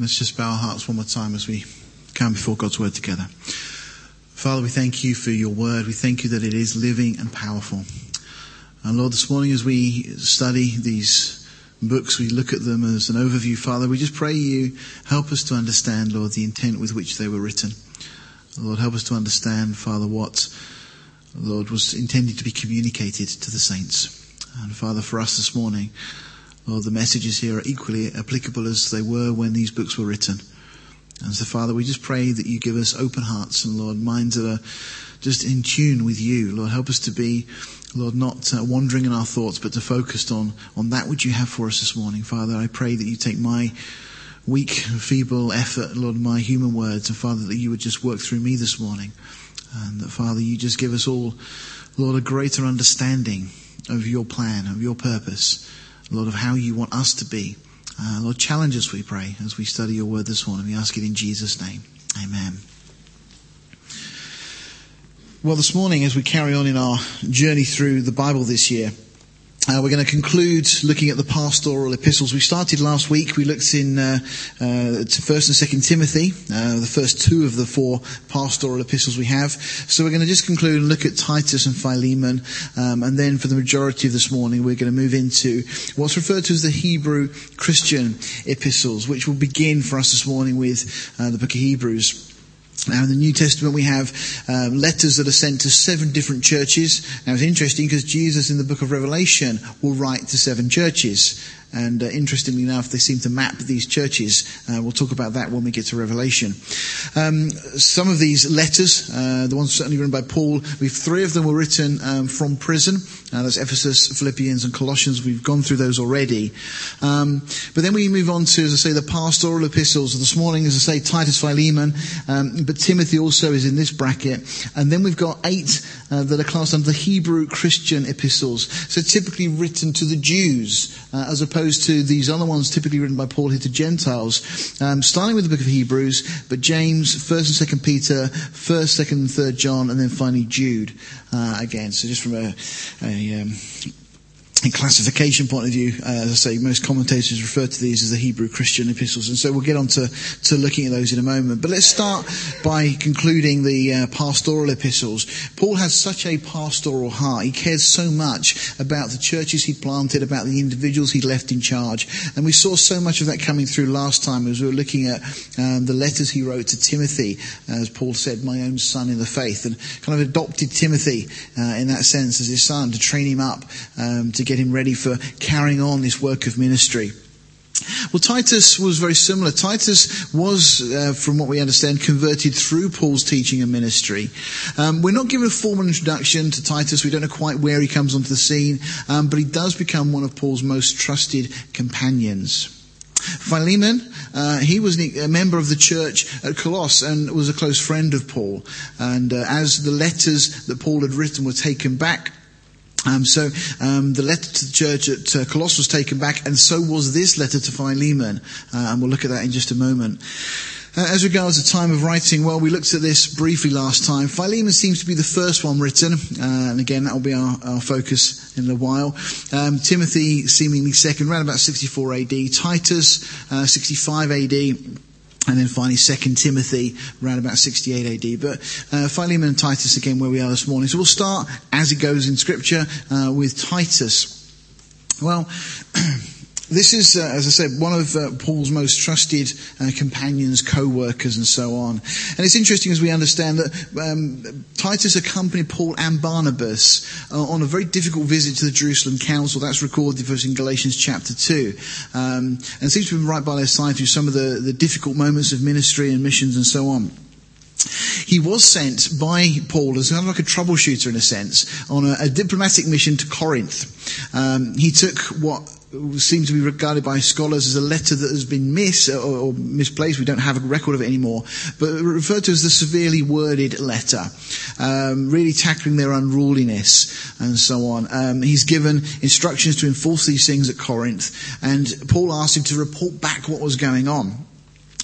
Let's just bow our hearts one more time as we come before God's word together. Father, we thank you for your word. We thank you that it is living and powerful. And Lord, this morning as we study these books, we look at them as an overview, Father, we just pray you help us to understand, Lord, the intent with which they were written. Lord, help us to understand, Father, what, Lord, was intended to be communicated to the saints. And Father, for us this morning, Lord, the messages here are equally applicable as they were when these books were written. And so, Father, we just pray that you give us open hearts and, Lord, minds that are just in tune with you. Lord, help us to be, Lord, not uh, wandering in our thoughts, but to focus on, on that which you have for us this morning. Father, I pray that you take my weak, feeble effort, Lord, my human words, and Father, that you would just work through me this morning. And that, Father, you just give us all, Lord, a greater understanding of your plan, of your purpose. Lord, of how you want us to be. Uh, Lord, challenge us, we pray, as we study your word this morning. We ask it in Jesus' name. Amen. Well, this morning, as we carry on in our journey through the Bible this year, uh, we're going to conclude looking at the pastoral epistles. We started last week. We looked in uh, uh, First and Second Timothy, uh, the first two of the four pastoral epistles we have. So we're going to just conclude and look at Titus and Philemon, um, and then for the majority of this morning, we're going to move into what's referred to as the Hebrew Christian epistles, which will begin for us this morning with uh, the book of Hebrews. Now, in the New Testament, we have um, letters that are sent to seven different churches. Now, it's interesting because Jesus in the book of Revelation will write to seven churches. And uh, interestingly enough, they seem to map these churches. Uh, we'll talk about that when we get to Revelation. Um, some of these letters, uh, the ones certainly written by Paul, we've three of them were written um, from prison. Uh, that's Ephesus, Philippians, and Colossians. We've gone through those already. Um, but then we move on to, as I say, the pastoral epistles. This morning, as I say, Titus, Philemon, um, but Timothy also is in this bracket. And then we've got eight uh, that are classed under the Hebrew Christian epistles. So typically written to the Jews, uh, as opposed to these other ones typically written by Paul here to Gentiles. Um, starting with the book of Hebrews, but James, 1st and 2nd Peter, 1st, 2nd and 3rd John, and then finally Jude again. So just from a, a um, in classification point of view, uh, as I say, most commentators refer to these as the Hebrew Christian epistles, and so we'll get on to, to looking at those in a moment. But let's start by concluding the uh, pastoral epistles. Paul has such a pastoral heart. He cares so much about the churches he planted, about the individuals he left in charge, and we saw so much of that coming through last time as we were looking at um, the letters he wrote to Timothy, as Paul said, "My own son in the faith," and kind of adopted Timothy uh, in that sense as his son to train him up um, to get him ready for carrying on this work of ministry. Well, Titus was very similar. Titus was, uh, from what we understand, converted through Paul's teaching and ministry. Um, we're not given a formal introduction to Titus. We don't know quite where he comes onto the scene, um, but he does become one of Paul's most trusted companions. Philemon, uh, he was a member of the church at Colossus and was a close friend of Paul. And uh, as the letters that Paul had written were taken back um, so um, the letter to the church at uh, Colossus was taken back, and so was this letter to Philemon, uh, and we'll look at that in just a moment. Uh, as regards the time of writing, well, we looked at this briefly last time. Philemon seems to be the first one written, uh, and again, that will be our, our, focus in a while. Um, Timothy, seemingly second, around about 64 AD. Titus, uh, 65 AD. And then finally, Second Timothy, around about 68 AD. But uh, Philemon and Titus again, where we are this morning. So we'll start as it goes in Scripture uh, with Titus. Well. This is, uh, as I said, one of uh, Paul's most trusted uh, companions, co-workers, and so on. And it's interesting as we understand that um, Titus accompanied Paul and Barnabas uh, on a very difficult visit to the Jerusalem Council. That's recorded for us in Galatians chapter two, um, and seems to have been right by their side through some of the, the difficult moments of ministry and missions and so on. He was sent by Paul as kind of like a troubleshooter in a sense on a, a diplomatic mission to Corinth. Um, he took what seems to be regarded by scholars as a letter that has been missed or, or, misplaced. We don't have a record of it anymore, but referred to as the severely worded letter, um, really tackling their unruliness and so on. Um, he's given instructions to enforce these things at Corinth, and Paul asked him to report back what was going on.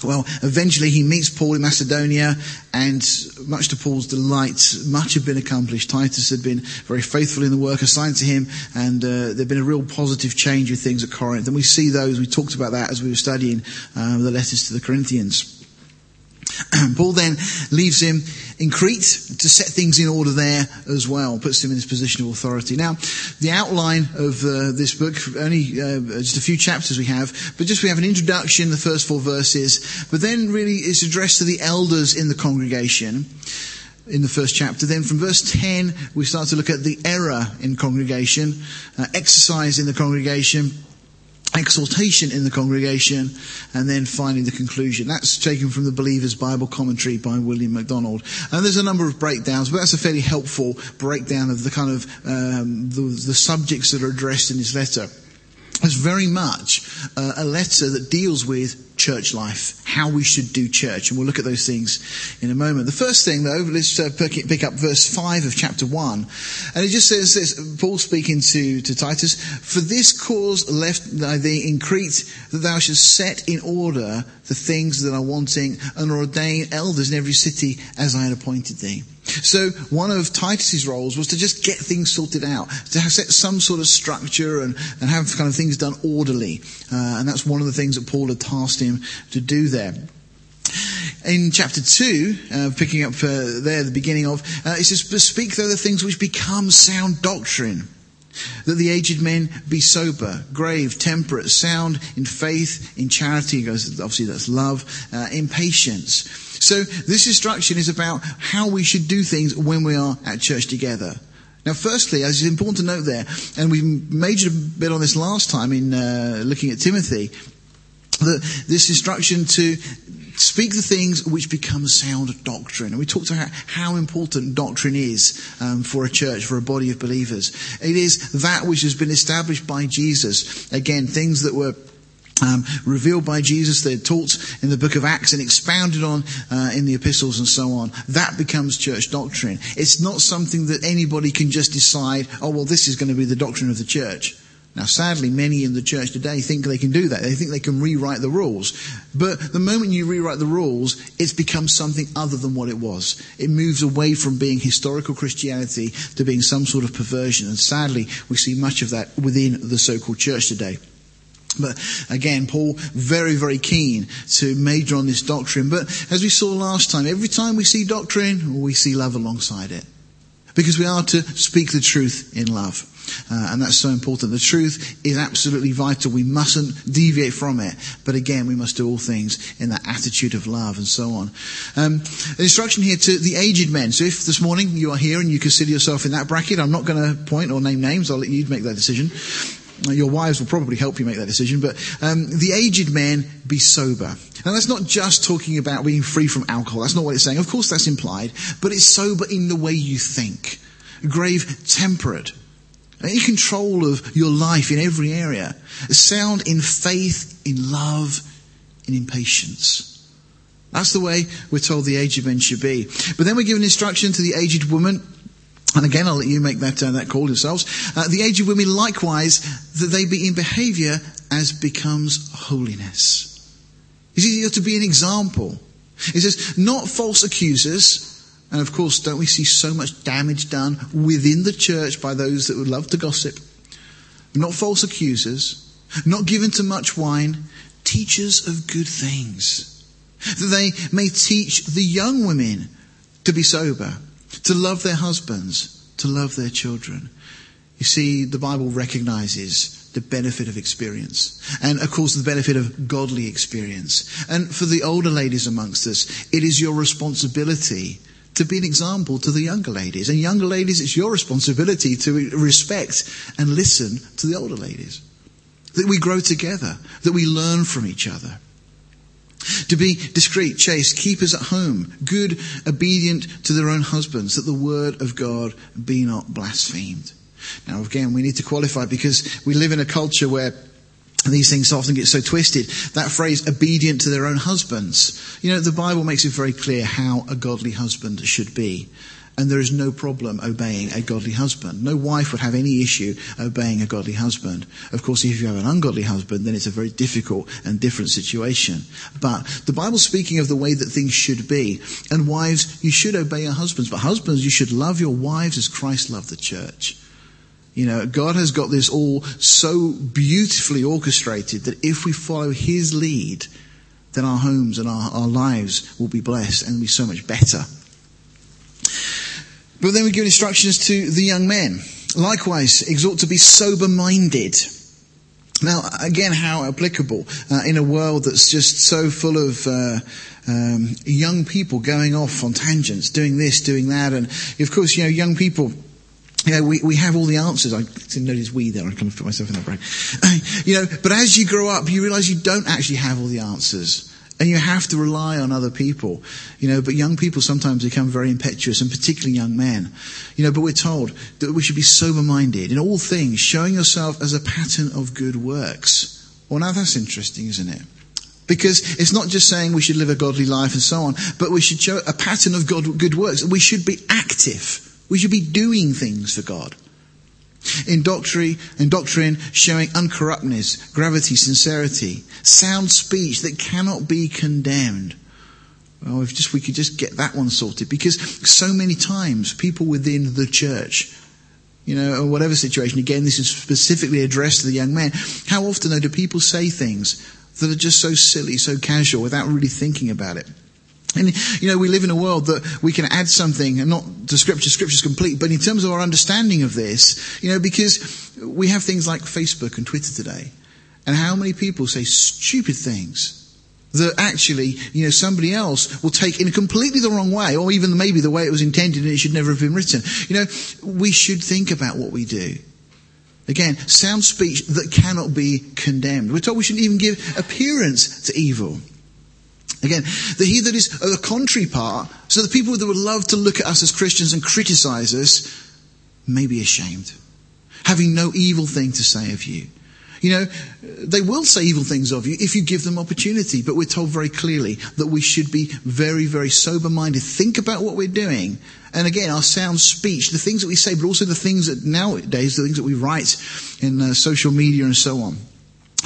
Well, eventually he meets Paul in Macedonia, and much to Paul's delight, much had been accomplished. Titus had been very faithful in the work assigned to him, and uh, there'd been a real positive change of things at Corinth. And we see those, we talked about that as we were studying uh, the letters to the Corinthians. Paul then leaves him in Crete to set things in order there as well, puts him in this position of authority. Now, the outline of uh, this book, only uh, just a few chapters we have, but just we have an introduction, the first four verses, but then really it's addressed to the elders in the congregation in the first chapter. Then from verse 10, we start to look at the error in congregation, uh, exercise in the congregation, exhortation in the congregation, and then finally the conclusion. That's taken from the Believer's Bible Commentary by William MacDonald. And there's a number of breakdowns, but that's a fairly helpful breakdown of the kind of um, the, the subjects that are addressed in this letter. It's very much uh, a letter that deals with church life, how we should do church, and we'll look at those things in a moment. The first thing, though, let's uh, pick up verse 5 of chapter 1, and it just says this, Paul speaking to, to Titus, For this cause left I thee in Crete, that thou shouldst set in order the things that are wanting, and ordain elders in every city as I had appointed thee. So one of Titus's roles was to just get things sorted out, to set some sort of structure and, and have kind of things done orderly. Uh, and that's one of the things that Paul had tasked him to do there. In chapter 2, uh, picking up uh, there, the beginning of, uh, it says, Speak though the things which become sound doctrine that the aged men be sober, grave, temperate, sound in faith, in charity, goes, obviously that's love, uh, in patience. So this instruction is about how we should do things when we are at church together. Now, firstly, as it's important to note there, and we majored a bit on this last time in uh, looking at Timothy, that this instruction to speak the things which become sound doctrine. And we talked about how important doctrine is um, for a church, for a body of believers. It is that which has been established by Jesus. Again, things that were um, revealed by Jesus, they're taught in the book of Acts and expounded on uh, in the epistles and so on. That becomes church doctrine. It's not something that anybody can just decide, oh, well, this is going to be the doctrine of the church. Now, sadly, many in the church today think they can do that. They think they can rewrite the rules. But the moment you rewrite the rules, it's become something other than what it was. It moves away from being historical Christianity to being some sort of perversion. And sadly, we see much of that within the so-called church today. But again, Paul very, very keen to major on this doctrine. But as we saw last time, every time we see doctrine, we see love alongside it. Because we are to speak the truth in love. Uh, and that's so important. The truth is absolutely vital. We mustn't deviate from it. But again, we must do all things in that attitude of love and so on. Um, an instruction here to the aged men. So if this morning you are here and you consider yourself in that bracket, I'm not going to point or name names. I'll let you make that decision. Your wives will probably help you make that decision, but um, the aged men be sober. Now that's not just talking about being free from alcohol. That's not what it's saying. Of course, that's implied, but it's sober in the way you think. Grave, temperate, in control of your life in every area. Sound in faith, in love, and in patience. That's the way we're told the aged men should be. But then we give an instruction to the aged woman. And again, I'll let you make that, uh, that call yourselves. Uh, the aged women likewise, that they be in behavior as becomes holiness. You see, you're to be an example. It says, not false accusers, and of course, don't we see so much damage done within the church by those that would love to gossip? Not false accusers, not given to much wine, teachers of good things. That they may teach the young women to be sober, to love their husbands, to love their children. You see, the Bible recognizes the benefit of experience. And of course, the benefit of godly experience. And for the older ladies amongst us, it is your responsibility to be an example to the younger ladies. And younger ladies, it's your responsibility to respect and listen to the older ladies. That we grow together, that we learn from each other. To be discreet, chaste, keepers at home, good, obedient to their own husbands, that the word of God be not blasphemed. Now again, we need to qualify because we live in a culture where these things often get so twisted. That phrase, obedient to their own husbands. You know, the Bible makes it very clear how a godly husband should be. And there is no problem obeying a godly husband. No wife would have any issue obeying a godly husband. Of course, if you have an ungodly husband, then it's a very difficult and different situation. But the Bible's speaking of the way that things should be. And wives, you should obey your husbands. But husbands, you should love your wives as Christ loved the church. You know, God has got this all so beautifully orchestrated that if we follow His lead, then our homes and our, our lives will be blessed and be so much better. But then we give instructions to the young men. Likewise, exhort to be sober minded. Now, again, how applicable uh, in a world that's just so full of uh, um, young people going off on tangents, doing this, doing that, and of course, you know, young people. You know, we, we have all the answers. I didn't notice we there. I kind of put myself in that brain. Uh, you know, but as you grow up, you realize you don't actually have all the answers. And you have to rely on other people, you know, but young people sometimes become very impetuous and particularly young men, you know, but we're told that we should be sober minded in all things, showing yourself as a pattern of good works. Well, now that's interesting, isn't it? Because it's not just saying we should live a godly life and so on, but we should show a pattern of God, good works. We should be active. We should be doing things for God. In doctrine, in doctrine showing uncorruptness, gravity, sincerity, sound speech that cannot be condemned. Well, if just we could just get that one sorted, because so many times people within the church, you know, or whatever situation, again, this is specifically addressed to the young man. How often though do people say things that are just so silly, so casual, without really thinking about it? And, you know, we live in a world that we can add something, and not to scripture, scripture's complete, but in terms of our understanding of this, you know, because we have things like Facebook and Twitter today. And how many people say stupid things that actually, you know, somebody else will take in completely the wrong way, or even maybe the way it was intended and it should never have been written. You know, we should think about what we do. Again, sound speech that cannot be condemned. We're told we shouldn't even give appearance to evil. Again, the he that is a contrary part, so the people that would love to look at us as Christians and criticize us may be ashamed, having no evil thing to say of you. You know, they will say evil things of you if you give them opportunity, but we're told very clearly that we should be very, very sober minded. Think about what we're doing. And again, our sound speech, the things that we say, but also the things that nowadays, the things that we write in uh, social media and so on,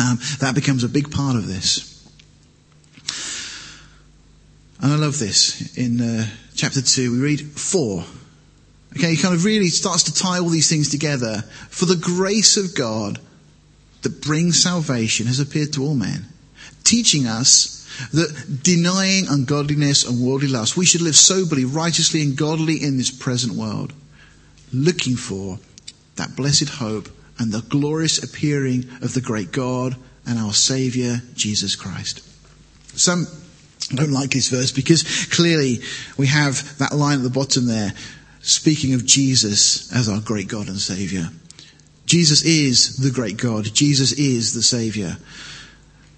um, that becomes a big part of this. And I love this. In uh, chapter 2, we read 4. Okay, he kind of really starts to tie all these things together. For the grace of God that brings salvation has appeared to all men, teaching us that denying ungodliness and worldly lust, we should live soberly, righteously, and godly in this present world, looking for that blessed hope and the glorious appearing of the great God and our Saviour, Jesus Christ. Some I don't like this verse because clearly we have that line at the bottom there speaking of Jesus as our great God and Savior. Jesus is the great God. Jesus is the Savior.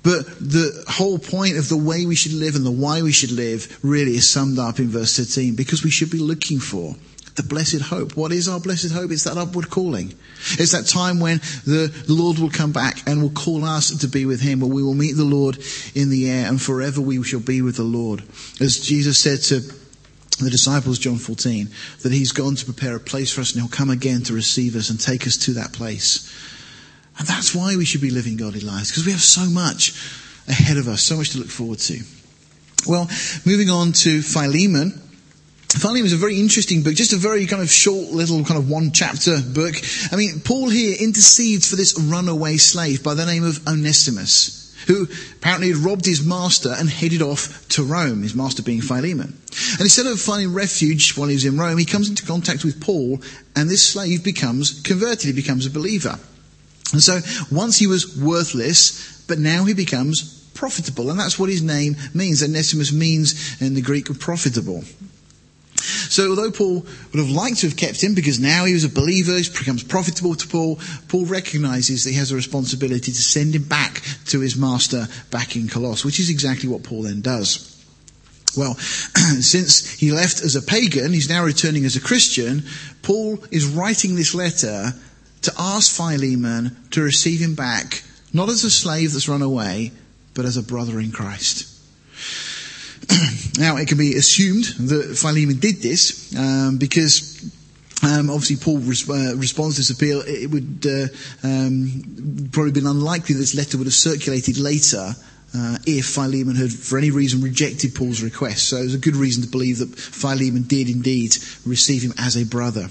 But the whole point of the way we should live and the why we should live really is summed up in verse 13 because we should be looking for the blessed hope. What is our blessed hope? It's that upward calling. It's that time when the, Lord will come back and will call us to be with Him, where we will meet the Lord in the air and forever we shall be with the Lord. As Jesus said to the disciples, John 14, that He's gone to prepare a place for us and He'll come again to receive us and take us to that place. And that's why we should be living godly lives, because we have so much ahead of us, so much to look forward to. Well, moving on to Philemon. Philemon is a very interesting book, just a very kind of short little kind of one chapter book. I mean, Paul here intercedes for this runaway slave by the name of Onesimus, who apparently had robbed his master and headed off to Rome, his master being Philemon. And instead of finding refuge while he was in Rome, he comes into contact with Paul, and this slave becomes converted, he becomes a believer. And so once he was worthless, but now he becomes profitable, and that's what his name means. Onesimus means in the Greek profitable. So although Paul would have liked to have kept him because now he was a believer, he becomes profitable to Paul, Paul recognizes that he has a responsibility to send him back to his master back in Colossus, which is exactly what Paul then does. Well, since he left as a pagan, he's now returning as a Christian, Paul is writing this letter to ask Philemon to receive him back, not as a slave that's run away, but as a brother in Christ. now, it can be assumed that Philemon did this um, because um, obviously, Paul res- uh, responds to this appeal. It would uh, um, probably been unlikely that this letter would have circulated later uh, if Philemon had, for any reason, rejected Paul's request. So there's a good reason to believe that Philemon did indeed receive him as a brother.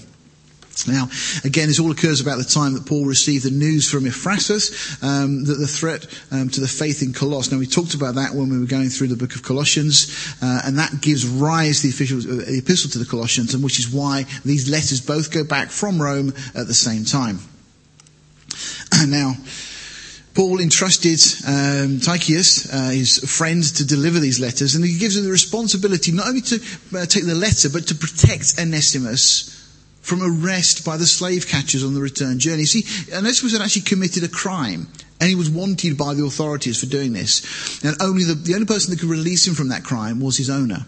Now, again, this all occurs about the time that Paul received the news from Epaphras um, that the threat um, to the faith in Colossus. Now, we talked about that when we were going through the book of Colossians, uh, and that gives rise to the, official, uh, the epistle to the Colossians, and which is why these letters both go back from Rome at the same time. now, Paul entrusted um, Tychicus, uh, his friend, to deliver these letters, and he gives him the responsibility not only to uh, take the letter, but to protect Onesimus from arrest by the slave catchers on the return journey. See, Onesimus had actually committed a crime, and he was wanted by the authorities for doing this. And only the, the only person that could release him from that crime was his owner.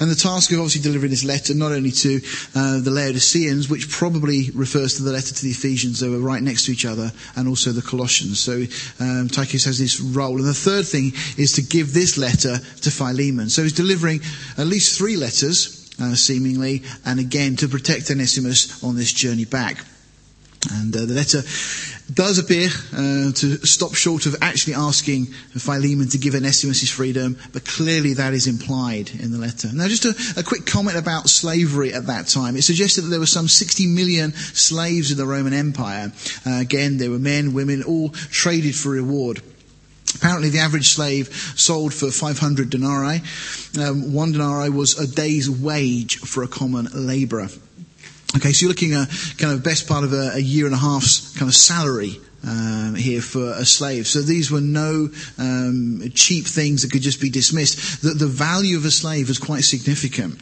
And the task of obviously delivering this letter not only to uh, the Laodiceans, which probably refers to the letter to the Ephesians, they were right next to each other, and also the Colossians. So um, Tychicus has this role. And the third thing is to give this letter to Philemon. So he's delivering at least three letters uh, seemingly, and again to protect Onesimus on this journey back. And uh, the letter does appear uh, to stop short of actually asking Philemon to give Onesimus his freedom, but clearly that is implied in the letter. Now, just a, a quick comment about slavery at that time. It suggested that there were some 60 million slaves in the Roman Empire. Uh, again, there were men, women, all traded for reward. Apparently, the average slave sold for 500 denarii. Um, one denarii was a day's wage for a common labourer. Okay, so you're looking at kind of best part of a, a year and a half's kind of salary um, here for a slave. So these were no um, cheap things that could just be dismissed. The, the value of a slave was quite significant.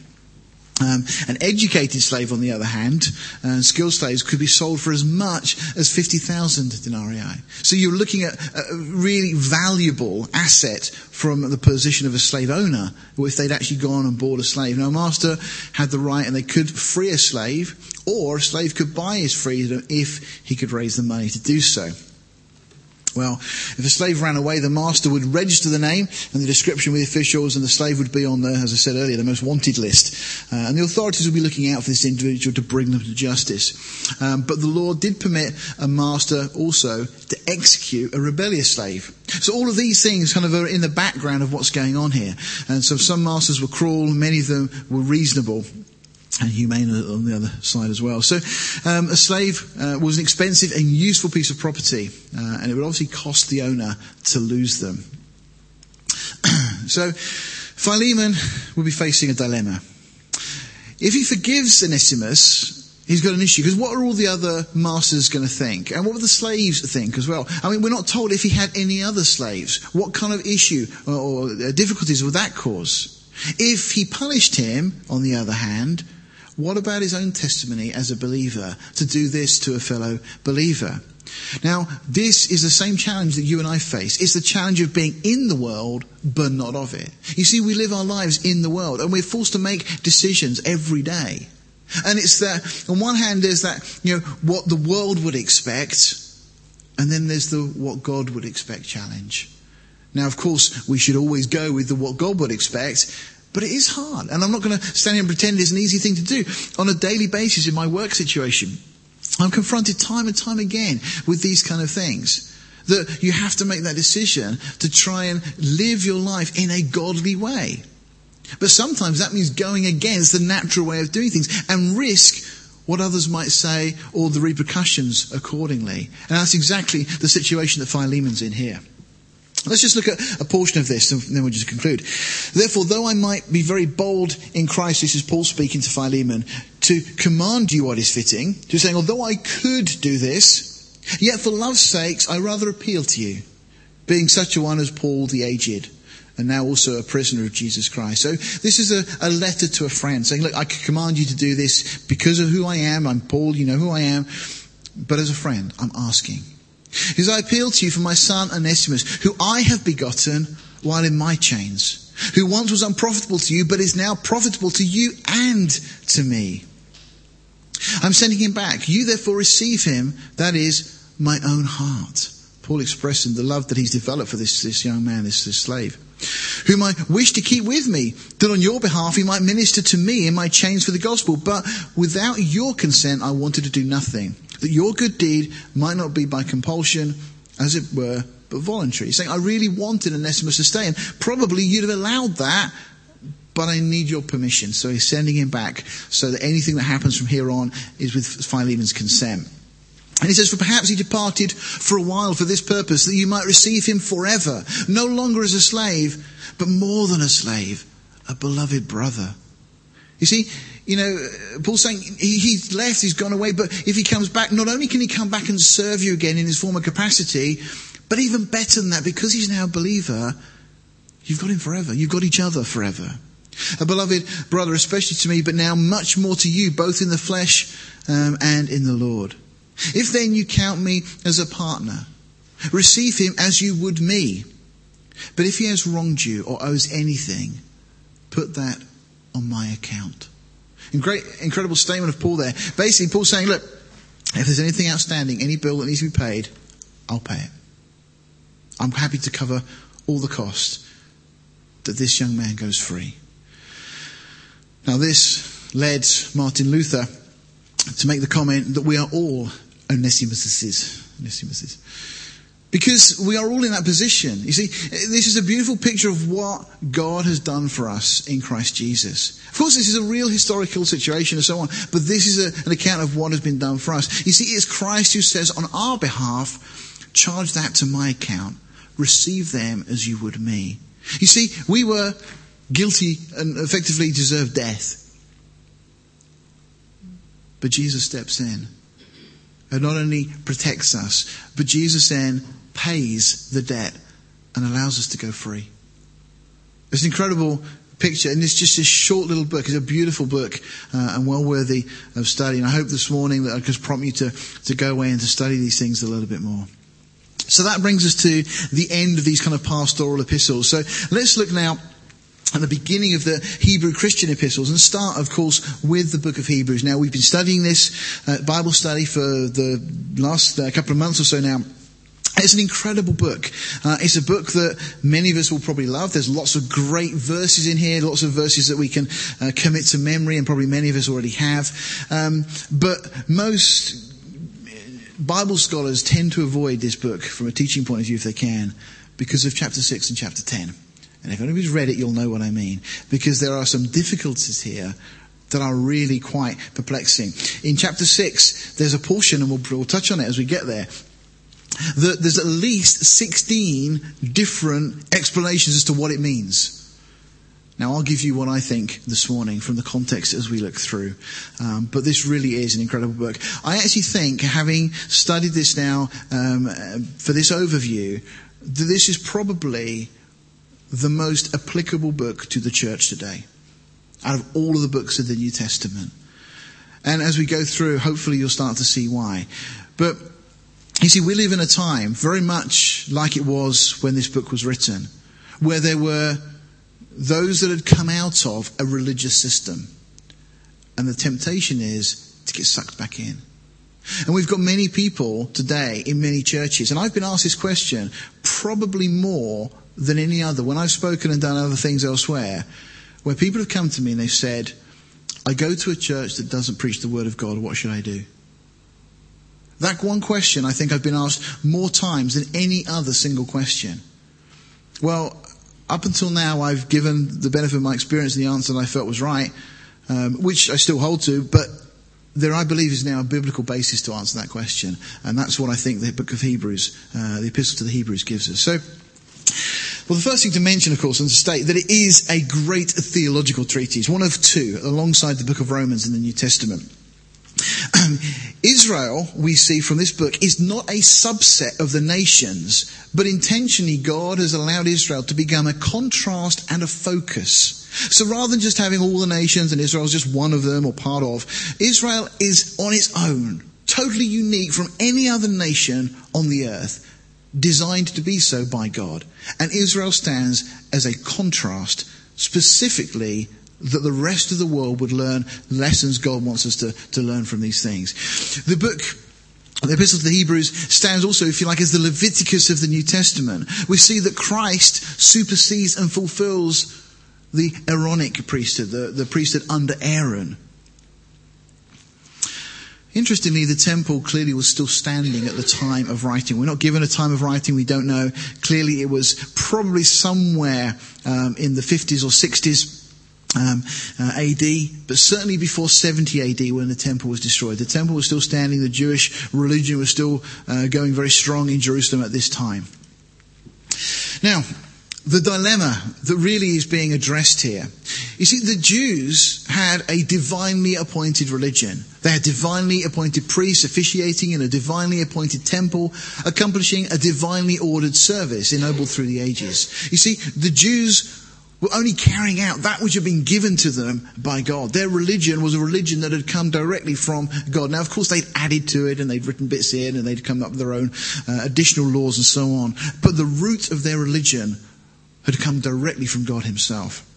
Um, an educated slave, on the other hand, uh, skilled slaves could be sold for as much as 50,000 denarii. So you're looking at a really valuable asset from the position of a slave owner, if they'd actually gone and bought a slave. Now, a master had the right and they could free a slave, or a slave could buy his freedom if he could raise the money to do so. Well, if a slave ran away, the master would register the name and the description with officials, and the slave would be on the, as I said earlier, the most wanted list. Uh, and the authorities would be looking out for this individual to bring them to justice. Um, but the law did permit a master also to execute a rebellious slave. So all of these things kind of are in the background of what's going on here. And so some masters were cruel, many of them were reasonable and humane on the other side as well. So, um, a slave uh, was an expensive and useful piece of property, uh, and it would obviously cost the owner to lose them. so, Philemon would be facing a dilemma. If he forgives Onesimus, he's got an issue because what are all the other masters going to think? And what would the slaves think as well? I mean, we're not told if he had any other slaves. What kind of issue or, or difficulties would that cause? If he punished him, on the other hand, what about his own testimony as a believer to do this to a fellow believer? Now, this is the same challenge that you and I face. It's the challenge of being in the world, but not of it. You see, we live our lives in the world, and we're forced to make decisions every day. And it's that, on one hand, there's that, you know, what the world would expect, and then there's the what God would expect challenge. Now, of course, we should always go with the what God would expect, but it is hard. And I'm not going to stand here and pretend it's an easy thing to do. On a daily basis in my work situation, I'm confronted time and time again with these kind of things. That you have to make that decision to try and live your life in a godly way. But sometimes that means going against the natural way of doing things and risk what others might say or the repercussions accordingly. And that's exactly the situation that Philemon's in here. Let's just look at a portion of this and then we'll just conclude. Therefore, though I might be very bold in Christ, this is Paul speaking to Philemon, to command you what is fitting, to saying, although I could do this, yet for love's sakes I rather appeal to you, being such a one as Paul the aged, and now also a prisoner of Jesus Christ. So this is a, a letter to a friend saying, look, I could command you to do this because of who I am. I'm Paul, you know who I am. But as a friend, I'm asking. Because I appeal to you for my son Onesimus, who I have begotten while in my chains, who once was unprofitable to you, but is now profitable to you and to me. I'm sending him back. You therefore receive him, that is, my own heart. Paul expressing the love that he's developed for this, this young man, this, this slave. whom I wish to keep with me, that on your behalf he might minister to me in my chains for the gospel. But without your consent, I wanted to do nothing, that your good deed might not be by compulsion, as it were, but voluntary. He's saying, I really wanted Onesimus to stay, and probably you'd have allowed that, but I need your permission. So he's sending him back so that anything that happens from here on is with Philemon's consent. And he says, For perhaps he departed for a while for this purpose, that you might receive him forever, no longer as a slave, but more than a slave, a beloved brother. You see, you know, Paul's saying he's left, he's gone away, but if he comes back, not only can he come back and serve you again in his former capacity, but even better than that, because he's now a believer, you've got him forever. You've got each other forever. A beloved brother, especially to me, but now much more to you, both in the flesh um, and in the Lord. If then you count me as a partner, receive him as you would me. But if he has wronged you or owes anything, put that on my account. Great, incredible statement of Paul there. Basically, Paul's saying, look, if there's anything outstanding, any bill that needs to be paid, I'll pay it. I'm happy to cover all the cost that this young man goes free. Now, this led Martin Luther to make the comment that we are all Onesimuses. Onesimuses. Because we are all in that position. You see, this is a beautiful picture of what God has done for us in Christ Jesus. Of course, this is a real historical situation and so on, but this is a, an account of what has been done for us. You see, it's Christ who says on our behalf, charge that to my account, receive them as you would me. You see, we were guilty and effectively deserved death. But Jesus steps in and not only protects us, but Jesus then pays the debt and allows us to go free. It's an incredible picture, and it's just a short little book. It's a beautiful book uh, and well worthy of study. And I hope this morning that I can prompt you to, to go away and to study these things a little bit more. So that brings us to the end of these kind of pastoral epistles. So let's look now at the beginning of the Hebrew Christian epistles and start, of course, with the book of Hebrews. Now, we've been studying this uh, Bible study for the last uh, couple of months or so now. It's an incredible book. Uh, it's a book that many of us will probably love. There's lots of great verses in here, lots of verses that we can uh, commit to memory, and probably many of us already have. Um, but most Bible scholars tend to avoid this book from a teaching point of view if they can because of chapter 6 and chapter 10. And if anybody's read it, you'll know what I mean. Because there are some difficulties here that are really quite perplexing. In chapter 6, there's a portion, and we'll, we'll touch on it as we get there, that there's at least 16 different explanations as to what it means. Now, I'll give you what I think this morning from the context as we look through. Um, but this really is an incredible book. I actually think, having studied this now um, for this overview, that this is probably the most applicable book to the church today out of all of the books of the New Testament. And as we go through, hopefully you'll start to see why. But you see, we live in a time very much like it was when this book was written, where there were those that had come out of a religious system. And the temptation is to get sucked back in. And we've got many people today in many churches, and I've been asked this question probably more than any other. When I've spoken and done other things elsewhere, where people have come to me and they've said, I go to a church that doesn't preach the word of God, what should I do? That one question I think I've been asked more times than any other single question. Well, up until now I've given the benefit of my experience and the answer that I felt was right, um, which I still hold to, but there I believe is now a biblical basis to answer that question. And that's what I think the book of Hebrews, uh, the epistle to the Hebrews gives us. So, well, the first thing to mention, of course, and to state that it is a great theological treatise, one of two, alongside the book of Romans in the New Testament. Israel, we see from this book, is not a subset of the nations, but intentionally God has allowed Israel to become a contrast and a focus. So rather than just having all the nations and Israel is just one of them or part of, Israel is on its own, totally unique from any other nation on the earth designed to be so by God. And Israel stands as a contrast specifically that the rest of the world would learn lessons God wants us to, to learn from these things. The book The Epistle to the Hebrews stands also, if you like, as the Leviticus of the New Testament. We see that Christ supersedes and fulfills the Aaronic priesthood, the, the priesthood under Aaron. Interestingly, the temple clearly was still standing at the time of writing. We're not given a time of writing, we don't know. Clearly, it was probably somewhere um, in the 50s or 60s. Um, uh, AD, but certainly before 70 AD when the temple was destroyed. The temple was still standing, the Jewish religion was still uh, going very strong in Jerusalem at this time. Now, the dilemma that really is being addressed here. You see, the Jews had a divinely appointed religion. They had divinely appointed priests officiating in a divinely appointed temple, accomplishing a divinely ordered service ennobled through the ages. You see, the Jews were only carrying out that which had been given to them by God. Their religion was a religion that had come directly from God. Now, of course, they'd added to it and they'd written bits in and they'd come up with their own uh, additional laws and so on. But the root of their religion had come directly from God Himself.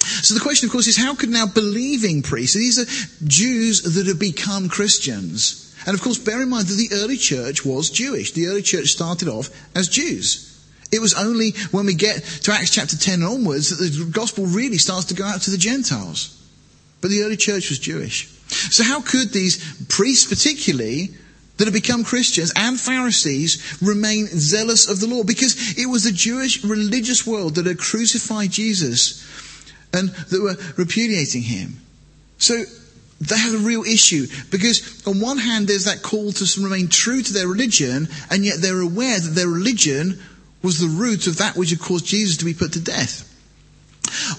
So the question, of course, is how could now believing priests, these are Jews that have become Christians, and of course, bear in mind that the early church was Jewish. The early church started off as Jews. It was only when we get to Acts chapter 10 onwards that the gospel really starts to go out to the Gentiles. But the early church was Jewish. So how could these priests particularly that had become Christians and Pharisees remain zealous of the law because it was the Jewish religious world that had crucified Jesus and that were repudiating him. So they had a real issue because on one hand there's that call to remain true to their religion and yet they're aware that their religion was the root of that which had caused Jesus to be put to death.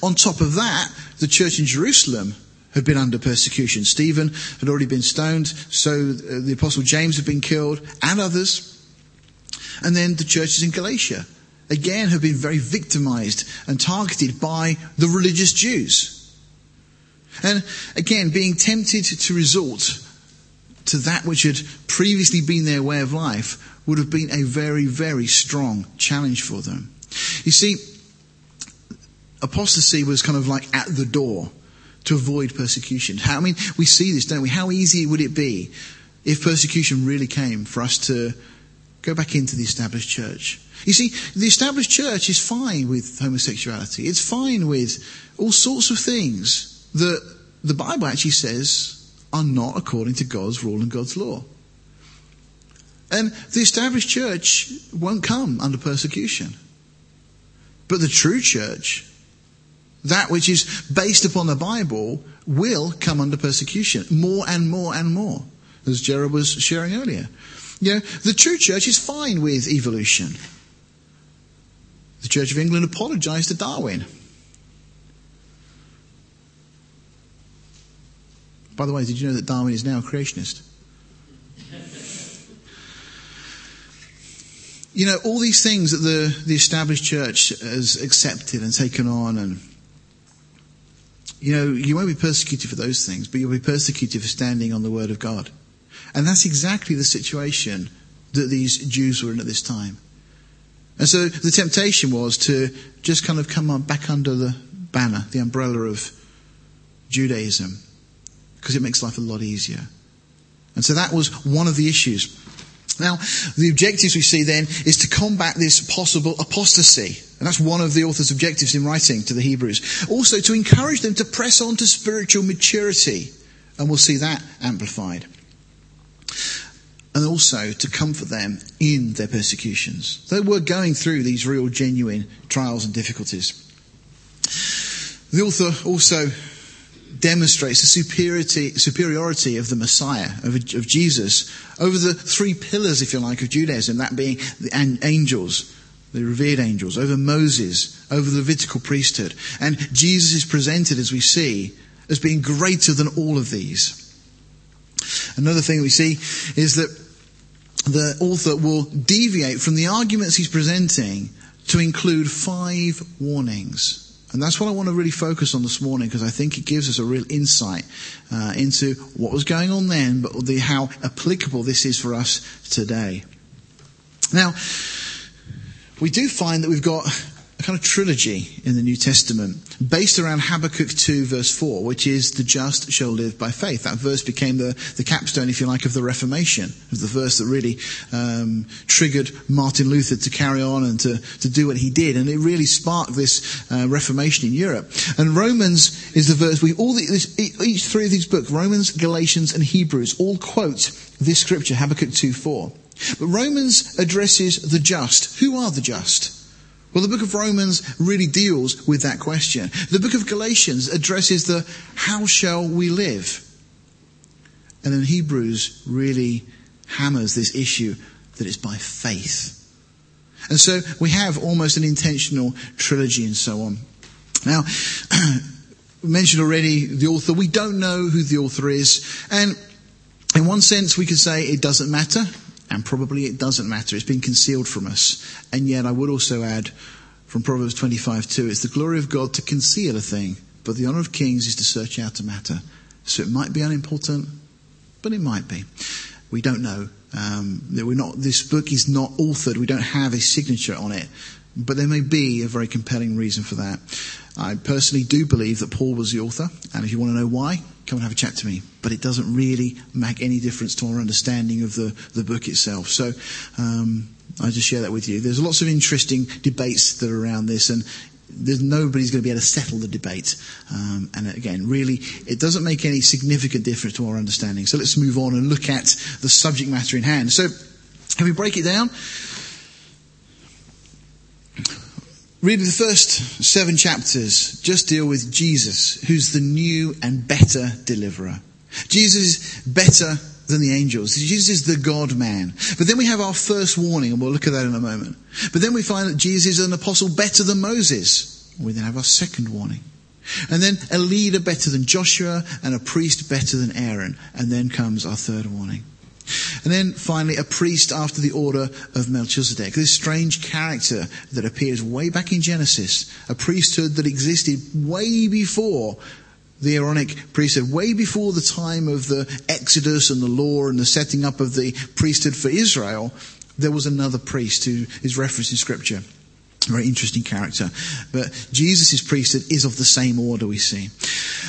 On top of that, the church in Jerusalem had been under persecution. Stephen had already been stoned, so uh, the apostle James had been killed, and others. And then the churches in Galatia, again, have been very victimized and targeted by the religious Jews. And again, being tempted to resort to that which had previously been their way of life would have been a very, very strong challenge for them. You see, apostasy was kind of like at the door to avoid persecution. How, I mean, we see this, don't we? How easy would it be if persecution really came for us to go back into the established church? You see, the established church is fine with homosexuality. It's fine with all sorts of things that the Bible actually says are not according to God's rule and God's law. And the established church won't come under persecution. But the true church that which is based upon the Bible will come under persecution more and more and more, as Jared was sharing earlier. You know, the true church is fine with evolution. The Church of England apologized to Darwin. By the way, did you know that Darwin is now a creationist? You know, all these things that the, the established church has accepted and taken on and you know, you won't be persecuted for those things, but you'll be persecuted for standing on the word of God. And that's exactly the situation that these Jews were in at this time. And so the temptation was to just kind of come back under the banner, the umbrella of Judaism, because it makes life a lot easier. And so that was one of the issues. Now, the objectives we see then is to combat this possible apostasy. And that's one of the author's objectives in writing to the Hebrews. Also, to encourage them to press on to spiritual maturity. And we'll see that amplified. And also to comfort them in their persecutions. They were going through these real, genuine trials and difficulties. The author also demonstrates the superiority, superiority of the Messiah, of, of, Jesus, over the three pillars, if you like, of Judaism, that being the angels, the revered angels, over Moses, over the Levitical priesthood. And Jesus is presented, as we see, as being greater than all of these. Another thing we see is that the author will deviate from the arguments he's presenting to include five warnings and that's what I want to really focus on this morning because I think it gives us a real insight uh, into what was going on then, but the, how applicable this is for us today. Now, we do find that we've got a kind of trilogy in the New Testament based around Habakkuk 2 verse 4, which is the just shall live by faith. That verse became the, the capstone, if you like, of the Reformation, of the verse that really um, triggered Martin Luther to carry on and to, to do what he did. And it really sparked this uh, Reformation in Europe. And Romans is the verse, we all, this, each three of these books, Romans, Galatians, and Hebrews, all quote this scripture, Habakkuk 2 4. But Romans addresses the just. Who are the just? Well, the book of Romans really deals with that question. The book of Galatians addresses the how shall we live? And then Hebrews really hammers this issue that it's by faith. And so we have almost an intentional trilogy and so on. Now, mentioned already the author. We don't know who the author is. And in one sense, we could say it doesn't matter. And probably it doesn't matter. It's been concealed from us. And yet I would also add from Proverbs 25 2, it's the glory of God to conceal a thing, but the honor of kings is to search out a matter. So it might be unimportant, but it might be. We don't know. Um, we're not, this book is not authored. We don't have a signature on it. But there may be a very compelling reason for that. I personally do believe that Paul was the author, and if you want to know why, come and have a chat to me. But it doesn't really make any difference to our understanding of the, the book itself. So um, I just share that with you. There's lots of interesting debates that are around this, and there's nobody's going to be able to settle the debate. Um, and again, really, it doesn't make any significant difference to our understanding. So let's move on and look at the subject matter in hand. So, if we break it down, Really, the first seven chapters just deal with Jesus, who's the new and better deliverer. Jesus is better than the angels. Jesus is the God man. But then we have our first warning, and we'll look at that in a moment. But then we find that Jesus is an apostle better than Moses. We then have our second warning. And then a leader better than Joshua and a priest better than Aaron. And then comes our third warning. And then finally, a priest after the order of Melchizedek. This strange character that appears way back in Genesis. A priesthood that existed way before the Aaronic priesthood, way before the time of the Exodus and the law and the setting up of the priesthood for Israel. There was another priest who is referenced in scripture. Very interesting character. But Jesus' priesthood is of the same order we see.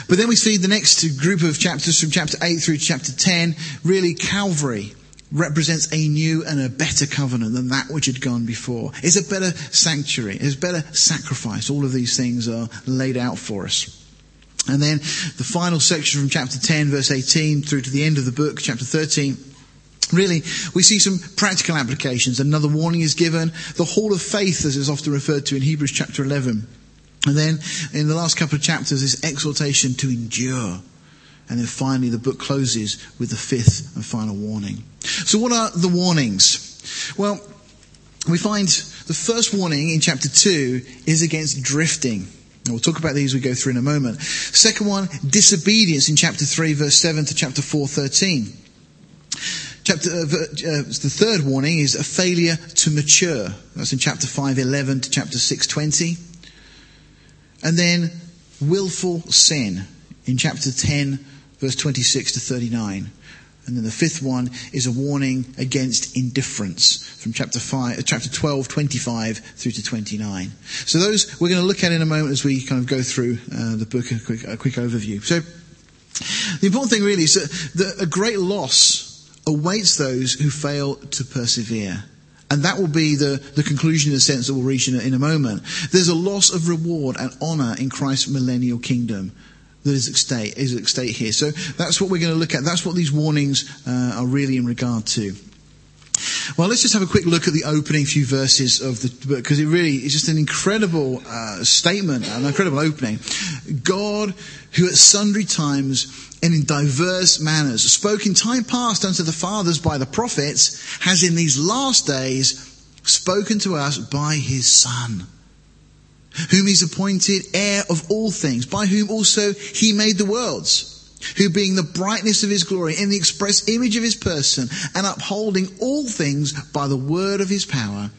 But then we see the next group of chapters from chapter 8 through chapter 10, really Calvary represents a new and a better covenant than that which had gone before. It's a better sanctuary. It's better sacrifice. All of these things are laid out for us. And then the final section from chapter 10 verse 18 through to the end of the book, chapter 13, Really, we see some practical applications. Another warning is given. The hall of faith, as is often referred to in Hebrews chapter 11. And then in the last couple of chapters, this exhortation to endure. And then finally, the book closes with the fifth and final warning. So what are the warnings? Well, we find the first warning in chapter 2 is against drifting. And we'll talk about these as we go through in a moment. Second one, disobedience in chapter 3 verse 7 to chapter 4 13. Chapter, uh, uh, the third warning is a failure to mature. That's in chapter 5, 11 to chapter 6, 20. And then willful sin in chapter 10, verse 26 to 39. And then the fifth one is a warning against indifference from chapter five, uh, chapter 12, 25 through to 29. So those we're going to look at in a moment as we kind of go through uh, the book, a quick, a quick overview. So the important thing really is that, that a great loss awaits those who fail to persevere. And that will be the, the conclusion in a sense that we'll reach in a, in a moment. There's a loss of reward and honor in Christ's millennial kingdom that is at stake, is at stake here. So that's what we're going to look at. That's what these warnings uh, are really in regard to. Well, let's just have a quick look at the opening few verses of the book because it really is just an incredible uh, statement, an incredible opening. God, who at sundry times and in diverse manners spoke in time past unto the fathers by the prophets, has in these last days spoken to us by his Son, whom he's appointed heir of all things, by whom also he made the worlds who being the brightness of his glory in the express image of his person and upholding all things by the word of his power,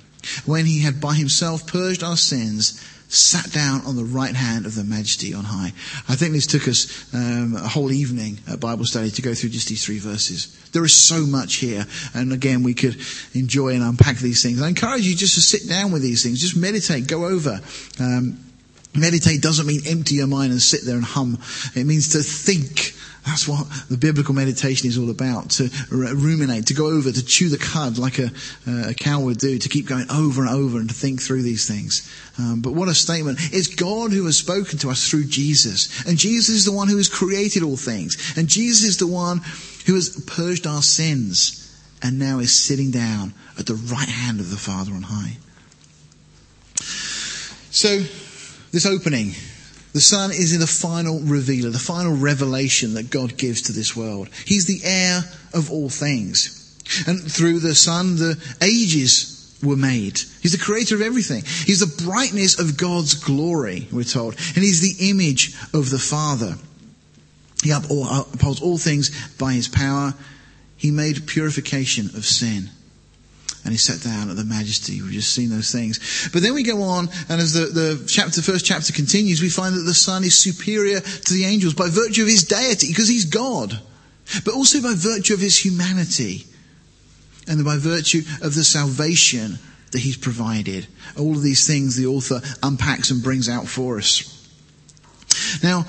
when he had by himself purged our sins, sat down on the right hand of the majesty on high. I think this took us um, a whole evening at Bible study to go through just these three verses. There is so much here, and again, we could enjoy and unpack these things. I encourage you just to sit down with these things, just meditate, go over. Um, meditate doesn't mean empty your mind and sit there and hum. It means to think that's what the biblical meditation is all about. To ruminate, to go over, to chew the cud like a, uh, a cow would do, to keep going over and over and to think through these things. Um, but what a statement. It's God who has spoken to us through Jesus. And Jesus is the one who has created all things. And Jesus is the one who has purged our sins and now is sitting down at the right hand of the Father on high. So, this opening, the Son is in the final revealer, the final revelation that God gives to this world. He's the heir of all things. And through the Son, the ages were made. He's the creator of everything. He's the brightness of God's glory, we're told. And he's the image of the Father. He upholds all things by his power. He made purification of sin and he sat down at the majesty. We've just seen those things. But then we go on, and as the, the chapter, first chapter continues, we find that the Son is superior to the angels by virtue of his deity, because he's God, but also by virtue of his humanity, and by virtue of the salvation that he's provided. All of these things the author unpacks and brings out for us. Now,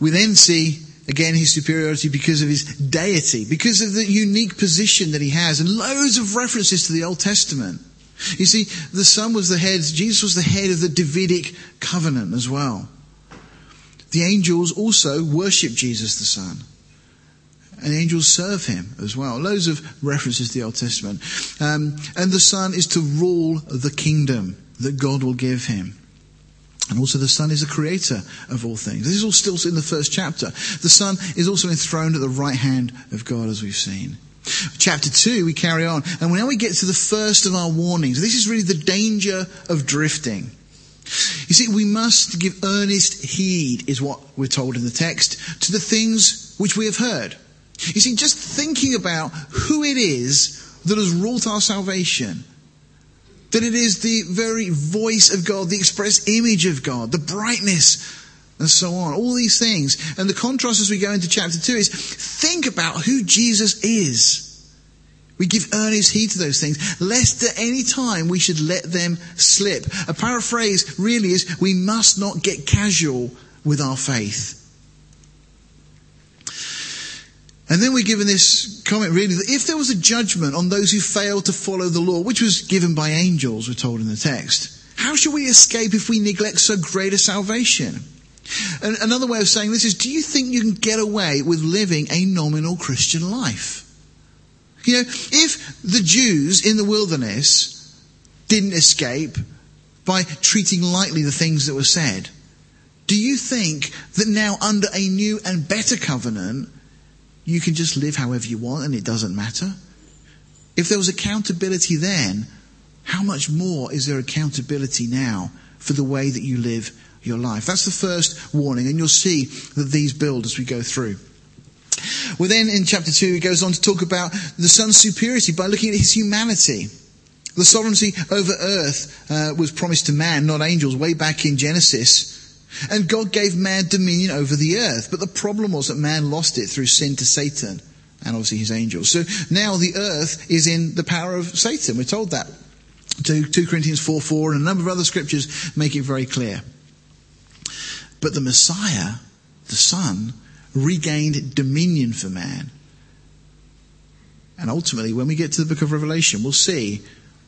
we then see Again, his superiority because of his deity, because of the unique position that he has, and loads of references to the Old Testament. You see, the Son was the head, Jesus was the head of the Davidic covenant as well. The angels also worship Jesus the Son. And angels serve him as well. Loads of references to the Old Testament. Um, and the Son is to rule the kingdom that God will give him. And also the Son is the creator of all things. This is all still in the first chapter. The Son is also enthroned at the right hand of God as we've seen. Chapter 2, we carry on. And now we get to the first of our warnings. This is really the danger of drifting. You see, we must give earnest heed, is what we're told in the text, to the things which we have heard. You see, just thinking about who it is that has wrought our salvation that it is the very voice of God, the express image of God, the brightness, and so on. All these things. And the contrast as we go into chapter 2 is think about who Jesus is. We give earnest heed to those things, lest at any time we should let them slip. A paraphrase really is we must not get casual with our faith. And then we're given this comment really that if there was a judgment on those who failed to follow the law, which was given by angels, we're told in the text, how shall we escape if we neglect so great a salvation? And another way of saying this is, do you think you can get away with living a nominal Christian life? You know, if the Jews in the wilderness didn't escape by treating lightly the things that were said, do you think that now under a new and better covenant, you can just live however you want and it doesn't matter. If there was accountability then, how much more is there accountability now for the way that you live your life? That's the first warning, and you'll see that these build as we go through. Well, then in chapter 2, he goes on to talk about the Son's superiority by looking at his humanity. The sovereignty over earth uh, was promised to man, not angels, way back in Genesis. And God gave man dominion over the earth. But the problem was that man lost it through sin to Satan and obviously his angels. So now the earth is in the power of Satan. We're told that. 2, 2 Corinthians 4 4 and a number of other scriptures make it very clear. But the Messiah, the Son, regained dominion for man. And ultimately, when we get to the book of Revelation, we'll see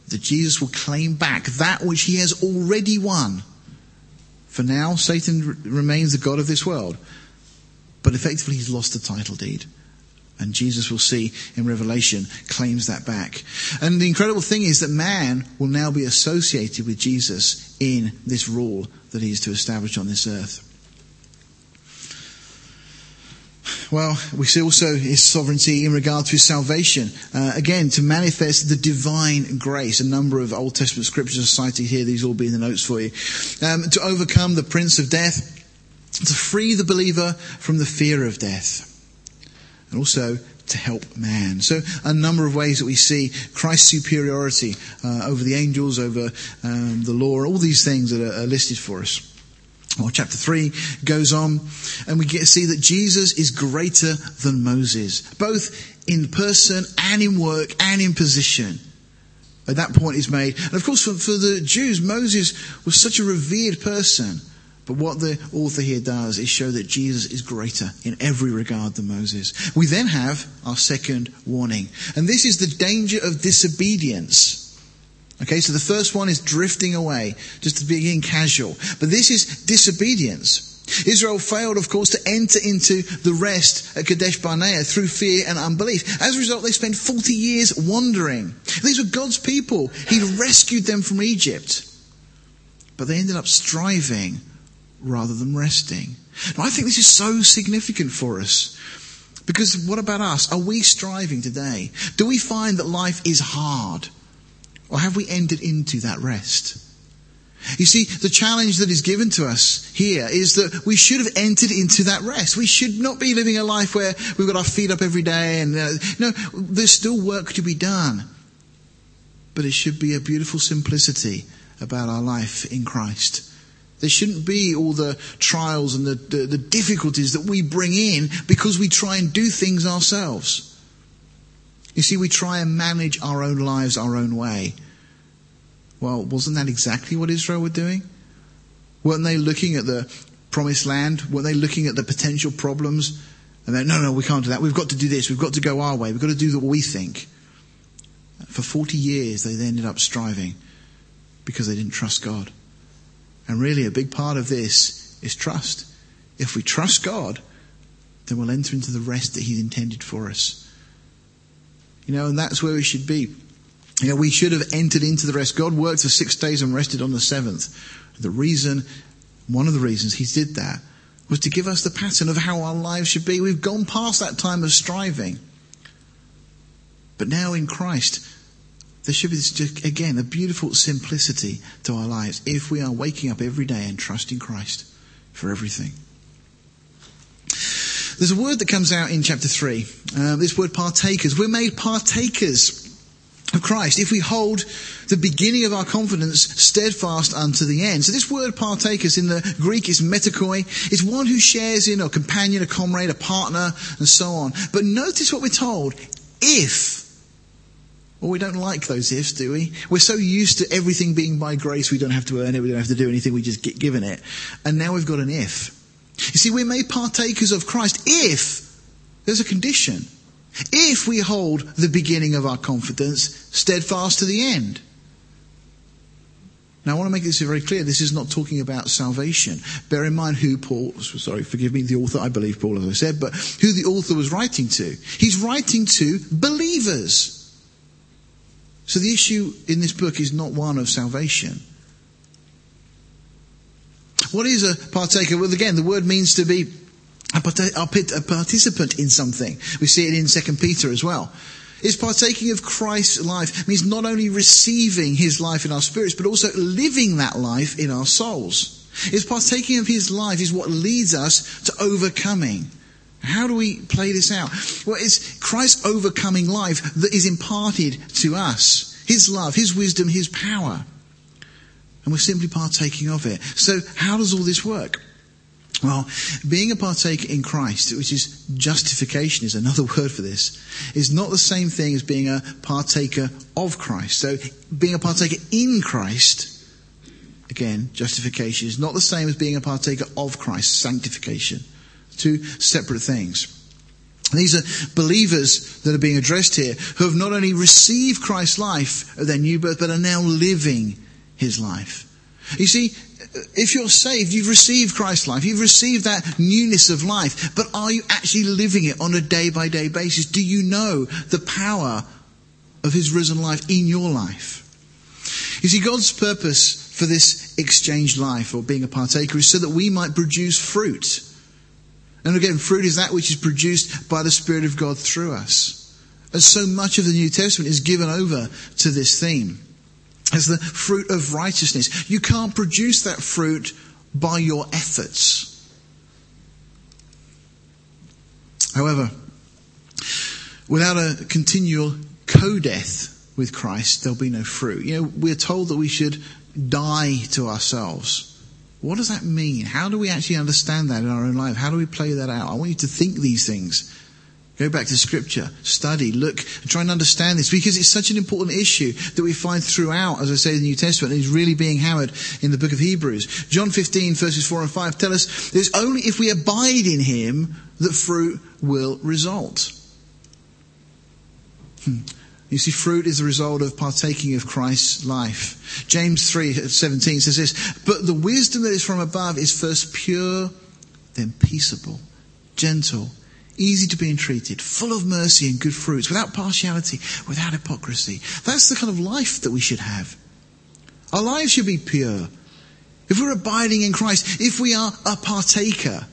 that Jesus will claim back that which he has already won for now, Satan remains the God of this world. But effectively, he's lost the title deed. And Jesus, will see in Revelation, claims that back. And the incredible thing is that man will now be associated with Jesus in this rule that he is to establish on this earth. Well, we see also his sovereignty in regard to his salvation. Uh, again, to manifest the divine grace. A number of Old Testament scriptures are cited here. These will be in the notes for you. Um, to overcome the prince of death. To free the believer from the fear of death. And also to help man. So a number of ways that we see Christ's superiority uh, over the angels, over um, the law, all these things that are, are listed for us. Well, chapter 3 goes on, and we get to see that Jesus is greater than Moses, both in person and in work and in position. At that point is made. And of course, for, for the Jews, Moses was such a revered person. But what the author here does is show that Jesus is greater in every regard than Moses. We then have our second warning. And this is the danger of disobedience. Okay, so the first one is drifting away, just to begin casual. But this is disobedience. Israel failed, of course, to enter into the rest at Kadesh Barnea through fear and unbelief. As a result, they spent 40 years wandering. These were God's people. He'd rescued them from Egypt. But they ended up striving rather than resting. Now, I think this is so significant for us. Because what about us? Are we striving today? Do we find that life is hard? Or have we entered into that rest? You see, the challenge that is given to us here is that we should have entered into that rest. We should not be living a life where we've got our feet up every day and, uh, no, there's still work to be done. But it should be a beautiful simplicity about our life in Christ. There shouldn't be all the trials and the, the, the, difficulties that we bring in because we try and do things ourselves. You see, we try and manage our own lives our own way. Well, wasn't that exactly what Israel were doing? Weren't they looking at the promised land? Weren't they looking at the potential problems? And then, no, no, we can't do that. We've got to do this. We've got to go our way. We've got to do what we think. For 40 years, they ended up striving because they didn't trust God. And really, a big part of this is trust. If we trust God, then we'll enter into the rest that He's intended for us. You know, and that's where we should be. You know, we should have entered into the rest. God worked for six days and rested on the seventh. The reason, one of the reasons He did that was to give us the pattern of how our lives should be. We've gone past that time of striving. But now in Christ, there should be, this, again, a beautiful simplicity to our lives if we are waking up every day and trusting Christ for everything. There's a word that comes out in chapter 3. Uh, this word partakers. We're made partakers of Christ if we hold the beginning of our confidence steadfast unto the end. So this word partakers in the Greek is metakoi. It's one who shares in a companion, a comrade, a partner, and so on. But notice what we're told. If well, we don't like those ifs, do we? We're so used to everything being by grace, we don't have to earn it, we don't have to do anything, we just get given it. And now we've got an if. You see, we're made partakers of Christ if there's a condition. If we hold the beginning of our confidence steadfast to the end. Now, I want to make this very clear. This is not talking about salvation. Bear in mind who Paul, sorry, forgive me, the author, I believe Paul, as I said, but who the author was writing to. He's writing to believers. So the issue in this book is not one of salvation. What is a partaker? Well, again, the word means to be a, participant in something. We see it in Second Peter as well. Is partaking of Christ's life means not only receiving his life in our spirits, but also living that life in our souls. Is partaking of his life is what leads us to overcoming. How do we play this out? Well, it's Christ's overcoming life that is imparted to us. His love, His wisdom, His power. And we're simply partaking of it. So how does all this work? Well, being a partaker in Christ, which is justification is another word for this, is not the same thing as being a partaker of Christ. So being a partaker in Christ, again, justification is not the same as being a partaker of Christ, sanctification. Two separate things. These are believers that are being addressed here who have not only received Christ's life of their new birth, but are now living his life. You see, if you're saved, you've received Christ's life. You've received that newness of life. But are you actually living it on a day by day basis? Do you know the power of his risen life in your life? You see, God's purpose for this exchanged life or being a partaker is so that we might produce fruit. And again, fruit is that which is produced by the Spirit of God through us. And so much of the New Testament is given over to this theme as the fruit of righteousness. You can't produce that fruit by your efforts. However, without a continual co-death with Christ, there'll be no fruit. You know, we're told that we should die to ourselves. What does that mean? How do we actually understand that in our own life? How do we play that out? I want you to think these things. Go back to scripture, study, look, try and understand this because it's such an important issue that we find throughout, as I say, the New Testament, is really being hammered in the book of Hebrews. John 15 verses 4 and 5 tell us it's only if we abide in Him that fruit will result. Hmm. You see, fruit is the result of partaking of Christ's life. James 3 17 says this, but the wisdom that is from above is first pure, then peaceable, gentle, easy to be entreated, full of mercy and good fruits, without partiality, without hypocrisy. That's the kind of life that we should have. Our lives should be pure. If we're abiding in Christ, if we are a partaker,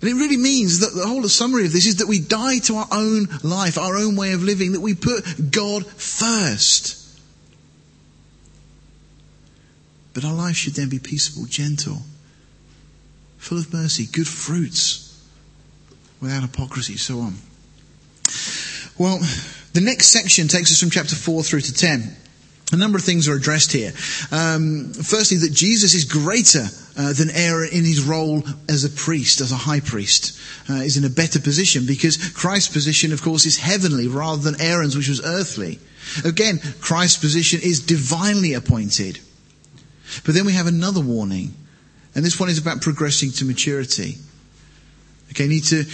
and it really means that the whole summary of this is that we die to our own life, our own way of living, that we put God first. But our life should then be peaceable, gentle, full of mercy, good fruits without hypocrisy, so on. Well, the next section takes us from chapter 4 through to 10. A number of things are addressed here. Um, firstly, that Jesus is greater uh, than Aaron in his role as a priest, as a high priest. Uh, is in a better position because Christ's position, of course, is heavenly rather than Aaron's, which was earthly. Again, Christ's position is divinely appointed. But then we have another warning, and this one is about progressing to maturity. Okay, need to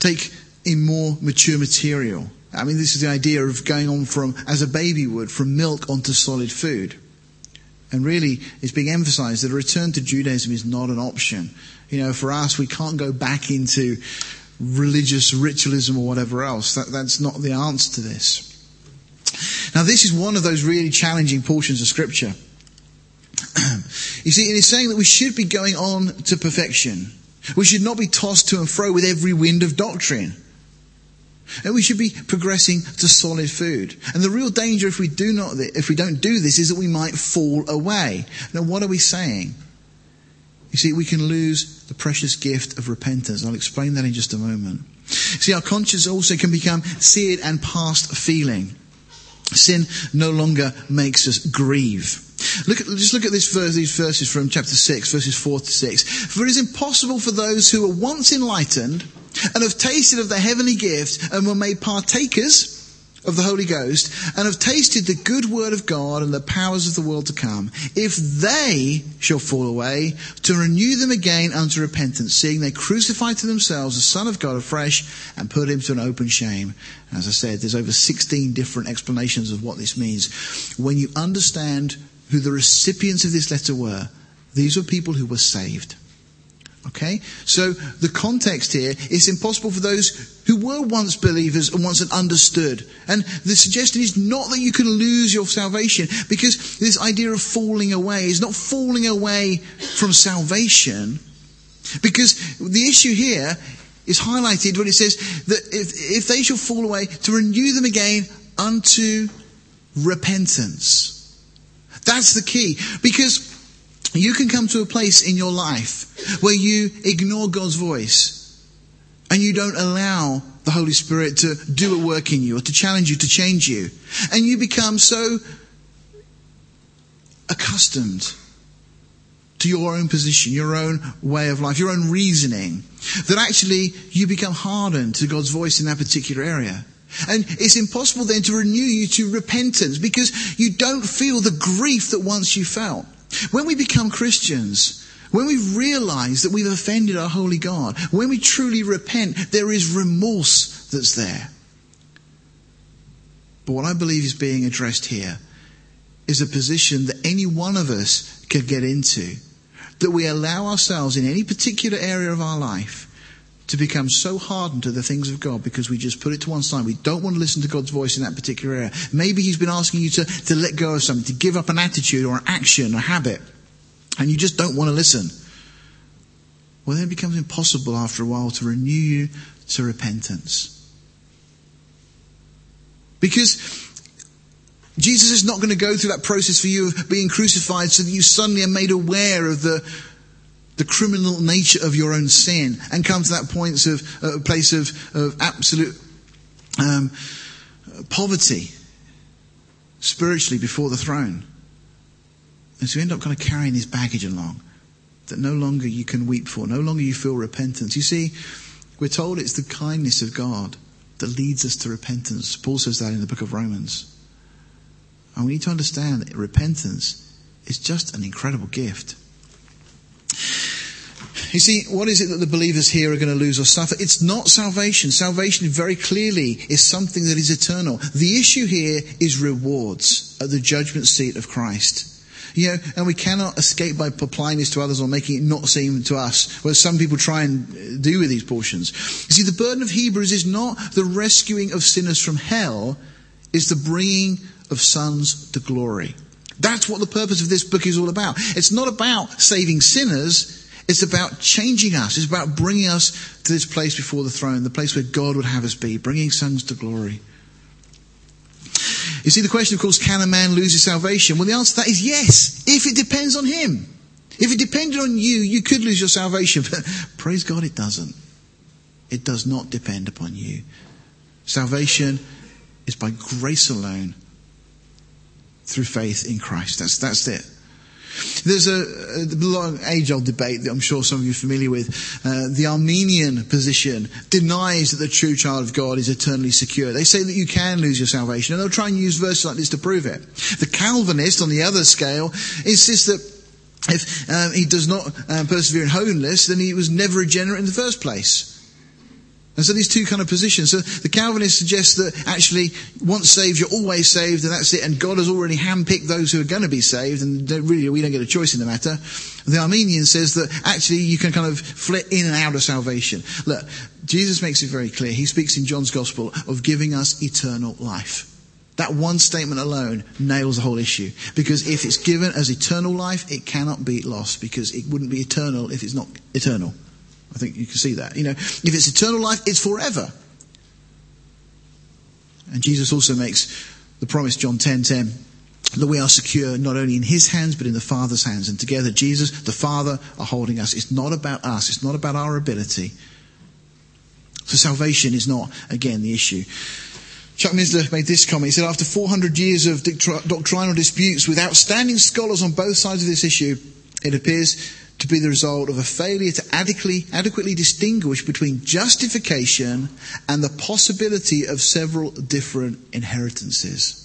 take in more mature material. I mean, this is the idea of going on from, as a baby would, from milk onto solid food. And really, it's being emphasized that a return to Judaism is not an option. You know, for us, we can't go back into religious ritualism or whatever else. That, that's not the answer to this. Now, this is one of those really challenging portions of Scripture. you see, it is saying that we should be going on to perfection. We should not be tossed to and fro with every wind of doctrine. And we should be progressing to solid food. And the real danger if we do not, if we don't do this is that we might fall away. Now what are we saying? You see, we can lose the precious gift of repentance. I'll explain that in just a moment. See, our conscience also can become seared and past feeling. Sin no longer makes us grieve. Look at, just look at this verse, these verses from chapter 6, verses 4 to 6. For it is impossible for those who were once enlightened and have tasted of the heavenly gift and were made partakers of the Holy Ghost and have tasted the good word of God and the powers of the world to come, if they shall fall away, to renew them again unto repentance, seeing they crucify to themselves the Son of God afresh and put him to an open shame. As I said, there's over 16 different explanations of what this means. When you understand who the recipients of this letter were, these were people who were saved. Okay? So the context here is impossible for those who were once believers and once understood. And the suggestion is not that you can lose your salvation because this idea of falling away is not falling away from salvation because the issue here is highlighted when it says that if, if they shall fall away to renew them again unto repentance. That's the key. Because you can come to a place in your life where you ignore God's voice and you don't allow the Holy Spirit to do a work in you or to challenge you, to change you. And you become so accustomed to your own position, your own way of life, your own reasoning, that actually you become hardened to God's voice in that particular area. And it's impossible then to renew you to repentance because you don't feel the grief that once you felt. When we become Christians, when we realize that we've offended our holy God, when we truly repent, there is remorse that's there. But what I believe is being addressed here is a position that any one of us can get into. That we allow ourselves in any particular area of our life to become so hardened to the things of God because we just put it to one side. We don't want to listen to God's voice in that particular area. Maybe He's been asking you to, to let go of something, to give up an attitude or an action, or habit, and you just don't want to listen. Well, then it becomes impossible after a while to renew you to repentance. Because Jesus is not going to go through that process for you of being crucified so that you suddenly are made aware of the, the criminal nature of your own sin and come to that point of uh, place of, of absolute um, poverty spiritually before the throne. And so you end up kind of carrying this baggage along that no longer you can weep for, no longer you feel repentance. You see, we're told it's the kindness of God that leads us to repentance. Paul says that in the book of Romans. And we need to understand that repentance is just an incredible gift. You see, what is it that the believers here are going to lose or suffer? It's not salvation. Salvation very clearly is something that is eternal. The issue here is rewards at the judgment seat of Christ. You know, and we cannot escape by applying this to others or making it not seem to us, where some people try and uh, do with these portions. You see, the burden of Hebrews is not the rescuing of sinners from hell, it's the bringing of sons to glory. That's what the purpose of this book is all about. It's not about saving sinners, it's about changing us. It's about bringing us to this place before the throne, the place where God would have us be, bringing sons to glory. You see, the question, of course, can a man lose his salvation? Well, the answer to that is yes, if it depends on him. If it depended on you, you could lose your salvation, but praise God, it doesn't. It does not depend upon you. Salvation is by grace alone through faith in Christ. That's, that's it. There's a, a long age-old debate that I'm sure some of you are familiar with. Uh, the Arminian position denies that the true child of God is eternally secure. They say that you can lose your salvation, and they'll try and use verses like this to prove it. The Calvinist, on the other scale, insists that if um, he does not um, persevere in holiness, then he was never regenerate in the first place. And so these two kind of positions. So the Calvinist suggests that actually once saved, you're always saved and that's it. And God has already handpicked those who are going to be saved and really, we don't get a choice in the matter. The Arminian says that actually you can kind of flit in and out of salvation. Look, Jesus makes it very clear. He speaks in John's gospel of giving us eternal life. That one statement alone nails the whole issue. Because if it's given as eternal life, it cannot be lost because it wouldn't be eternal if it's not eternal. I think you can see that. You know, if it's eternal life, it's forever. And Jesus also makes the promise, John 10 10, that we are secure not only in his hands, but in the Father's hands. And together, Jesus, the Father, are holding us. It's not about us, it's not about our ability. So salvation is not, again, the issue. Chuck Missler made this comment. He said, after 400 years of doctrinal disputes with outstanding scholars on both sides of this issue, it appears to be the result of a failure to adequately, adequately distinguish between justification and the possibility of several different inheritances.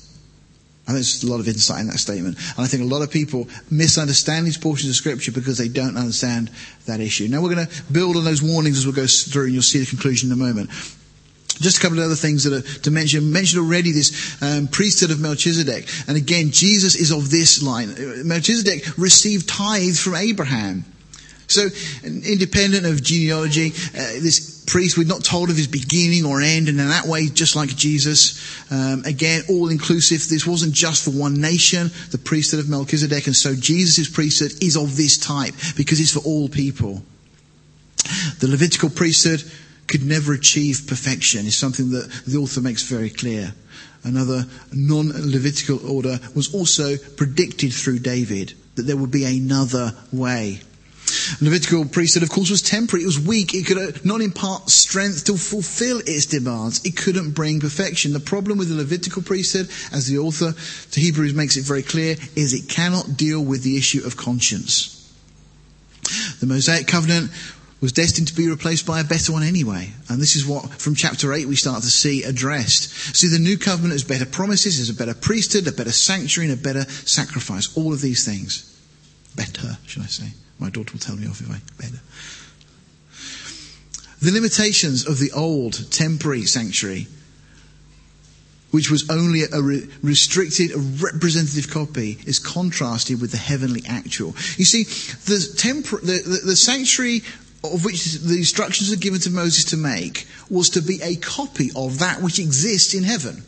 I think there's a lot of insight in that statement. And I think a lot of people misunderstand these portions of scripture because they don't understand that issue. Now we're going to build on those warnings as we go through and you'll see the conclusion in a moment. Just a couple of other things that are to mention. I mentioned already this um, priesthood of Melchizedek. And again, Jesus is of this line. Melchizedek received tithe from Abraham. So, independent of genealogy, uh, this priest, we're not told of his beginning or end, and in that way, just like Jesus, um, again, all inclusive. This wasn't just for one nation, the priesthood of Melchizedek, and so Jesus' priesthood is of this type because it's for all people. The Levitical priesthood could never achieve perfection is something that the author makes very clear. Another non-Levitical order was also predicted through David, that there would be another way. Levitical priesthood, of course, was temporary. It was weak. It could uh, not impart strength to fulfill its demands. It couldn't bring perfection. The problem with the Levitical priesthood, as the author to Hebrews makes it very clear, is it cannot deal with the issue of conscience. The Mosaic covenant was destined to be replaced by a better one anyway. And this is what, from chapter 8, we start to see addressed. See, the new covenant has better promises, has a better priesthood, a better sanctuary, and a better sacrifice. All of these things. Better, should I say. My daughter will tell me off if I better. The limitations of the old temporary sanctuary, which was only a restricted, a representative copy, is contrasted with the heavenly actual. You see, the, tempor- the, the, the sanctuary of which the instructions are given to Moses to make was to be a copy of that which exists in heaven.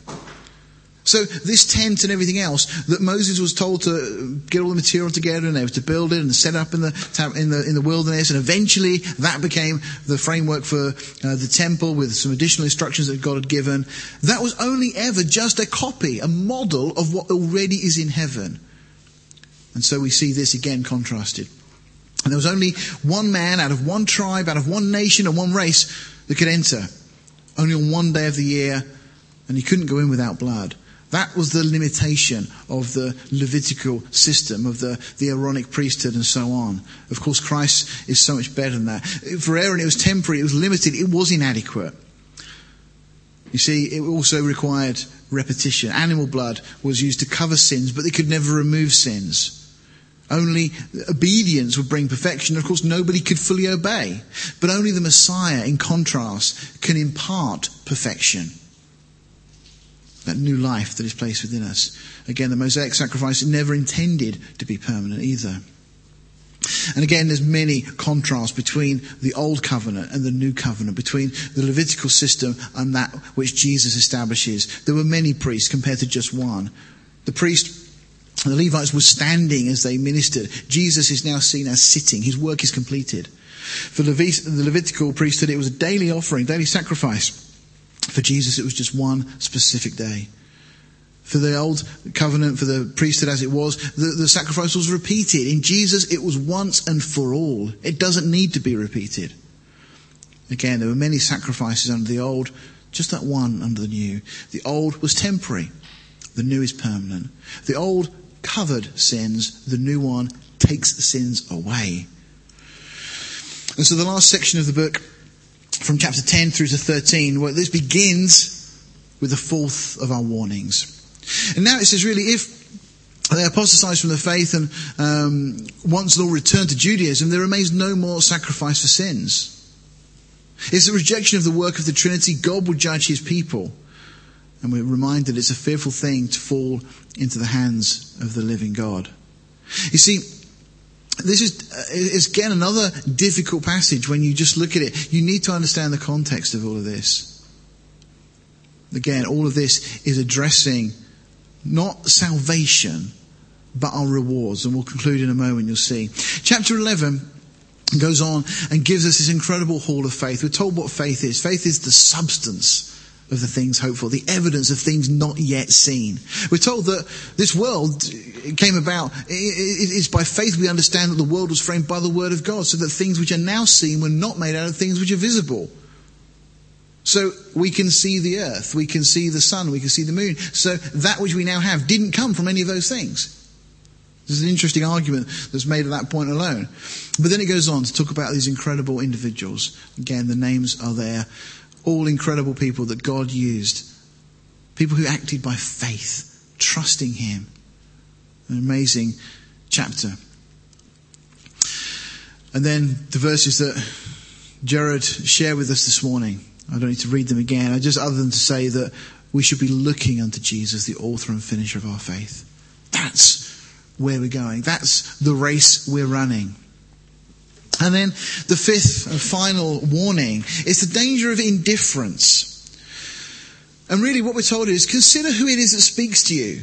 So this tent and everything else that Moses was told to get all the material together and they were to build it and set up in the in the in the wilderness and eventually that became the framework for uh, the temple with some additional instructions that God had given. That was only ever just a copy, a model of what already is in heaven. And so we see this again contrasted. And there was only one man out of one tribe, out of one nation and one race that could enter. Only on one day of the year and he couldn't go in without blood. That was the limitation of the Levitical system, of the, the Aaronic priesthood and so on. Of course, Christ is so much better than that. For Aaron, it was temporary, it was limited, it was inadequate. You see, it also required repetition. Animal blood was used to cover sins, but they could never remove sins. Only obedience would bring perfection. Of course, nobody could fully obey. But only the Messiah, in contrast, can impart perfection that new life that is placed within us. Again, the Mosaic sacrifice never intended to be permanent either. And again, there's many contrasts between the old covenant and the new covenant, between the Levitical system and that which Jesus establishes. There were many priests compared to just one. The priest the Levites were standing as they ministered. Jesus is now seen as sitting. His work is completed. For the Levitical priesthood, it was a daily offering, daily sacrifice. For Jesus, it was just one specific day. For the old covenant, for the priesthood as it was, the, the sacrifice was repeated. In Jesus, it was once and for all. It doesn't need to be repeated. Again, there were many sacrifices under the old, just that one under the new. The old was temporary. The new is permanent. The old covered sins. The new one takes the sins away. And so the last section of the book from chapter 10 through to 13, where this begins with the fourth of our warnings. And now it says, really, if they apostatize from the faith and um, once they'll return to Judaism, there remains no more sacrifice for sins. It's a rejection of the work of the Trinity. God will judge his people. And we're reminded it's a fearful thing to fall into the hands of the living God. You see, this is, uh, is again another difficult passage when you just look at it. You need to understand the context of all of this. Again, all of this is addressing not salvation, but our rewards. And we'll conclude in a moment, you'll see. Chapter 11 goes on and gives us this incredible hall of faith. We're told what faith is. Faith is the substance of the things hopeful, the evidence of things not yet seen. We're told that this world came about, it's by faith we understand that the world was framed by the word of God, so that things which are now seen were not made out of things which are visible. So we can see the earth, we can see the sun, we can see the moon. So that which we now have didn't come from any of those things. This is an interesting argument that's made at that point alone. But then it goes on to talk about these incredible individuals. Again, the names are there all incredible people that God used. People who acted by faith, trusting Him. An amazing chapter. And then the verses that Jared shared with us this morning. I don't need to read them again. I just, other than to say that we should be looking unto Jesus, the author and finisher of our faith. That's where we're going. That's the race we're running. And then the fifth and final warning is the danger of indifference. And really what we're told is consider who it is that speaks to you,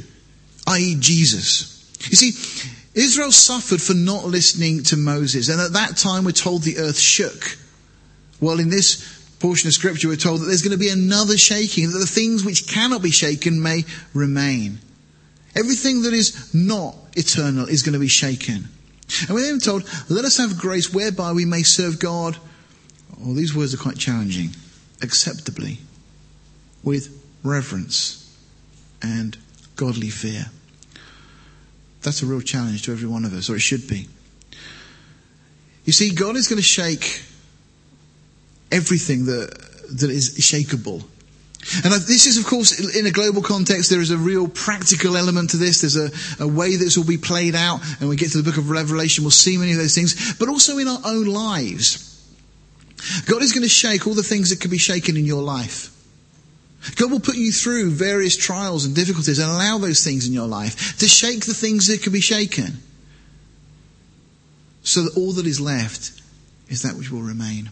i.e. Jesus. You see, Israel suffered for not listening to Moses, and at that time we're told the earth shook. Well, in this portion of scripture we're told that there's going to be another shaking, that the things which cannot be shaken may remain. Everything that is not eternal is going to be shaken. And we're then told, let us have grace whereby we may serve God. Well, these words are quite challenging. Acceptably, with reverence and godly fear. That's a real challenge to every one of us, or it should be. You see, God is going to shake everything that, that is shakeable and this is, of course, in a global context, there is a real practical element to this. There's a, a, way this will be played out. And we get to the book of Revelation, we'll see many of those things, but also in our own lives. God is going to shake all the things that can be shaken in your life. God will put you through various trials and difficulties and allow those things in your life to shake the things that can be shaken. So that all that is left is that which will remain.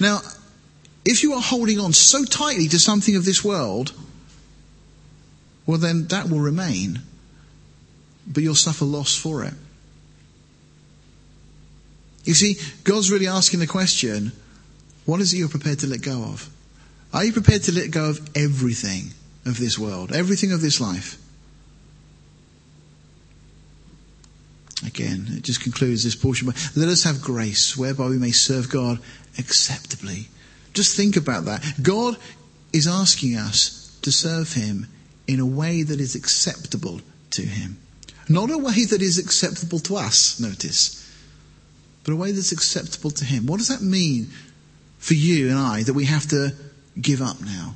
Now, if you are holding on so tightly to something of this world, well, then that will remain, but you'll suffer loss for it. You see, God's really asking the question what is it you're prepared to let go of? Are you prepared to let go of everything of this world, everything of this life? Again, it just concludes this portion. Let us have grace whereby we may serve God acceptably just think about that. God is asking us to serve Him in a way that is acceptable to Him. Not a way that is acceptable to us, notice, but a way that's acceptable to Him. What does that mean for you and I that we have to give up now?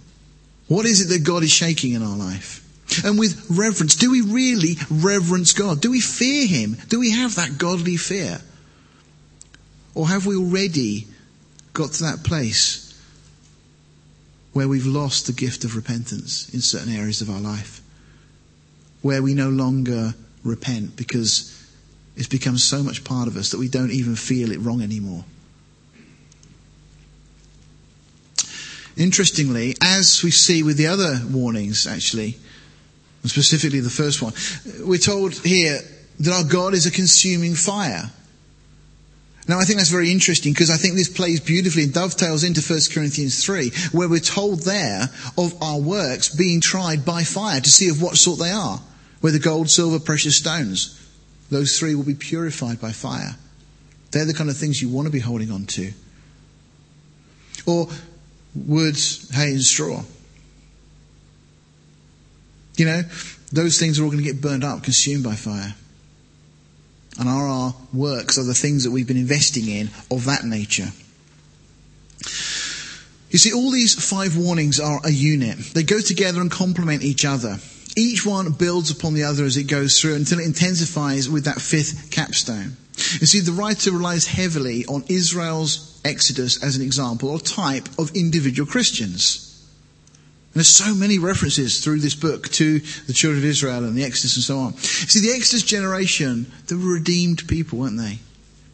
What is it that God is shaking in our life? And with reverence, do we really reverence God? Do we fear Him? Do we have that godly fear? Or have we already got to that place where we've lost the gift of repentance in certain areas of our life? Where we no longer repent because it's become so much part of us that we don't even feel it wrong anymore. Interestingly, as we see with the other warnings, actually, specifically the first one, we're told here that our God is a consuming fire. Now, I think that's very interesting because I think this plays beautifully and dovetails into 1 Corinthians 3, where we're told there of our works being tried by fire to see of what sort they are, whether gold, silver, precious stones. Those three will be purified by fire. They're the kind of things you want to be holding on to. Or wood, hay, and straw. You know, those things are all going to get burned up, consumed by fire. And are our works are the things that we've been investing in of that nature. You see, all these five warnings are a unit. They go together and complement each other. Each one builds upon the other as it goes through until it intensifies with that fifth capstone. You see, the writer relies heavily on Israel's exodus as an example or type of individual Christians. And there's so many references through this book to the children of Israel and the Exodus and so on. See, the Exodus generation, they were redeemed people, weren't they?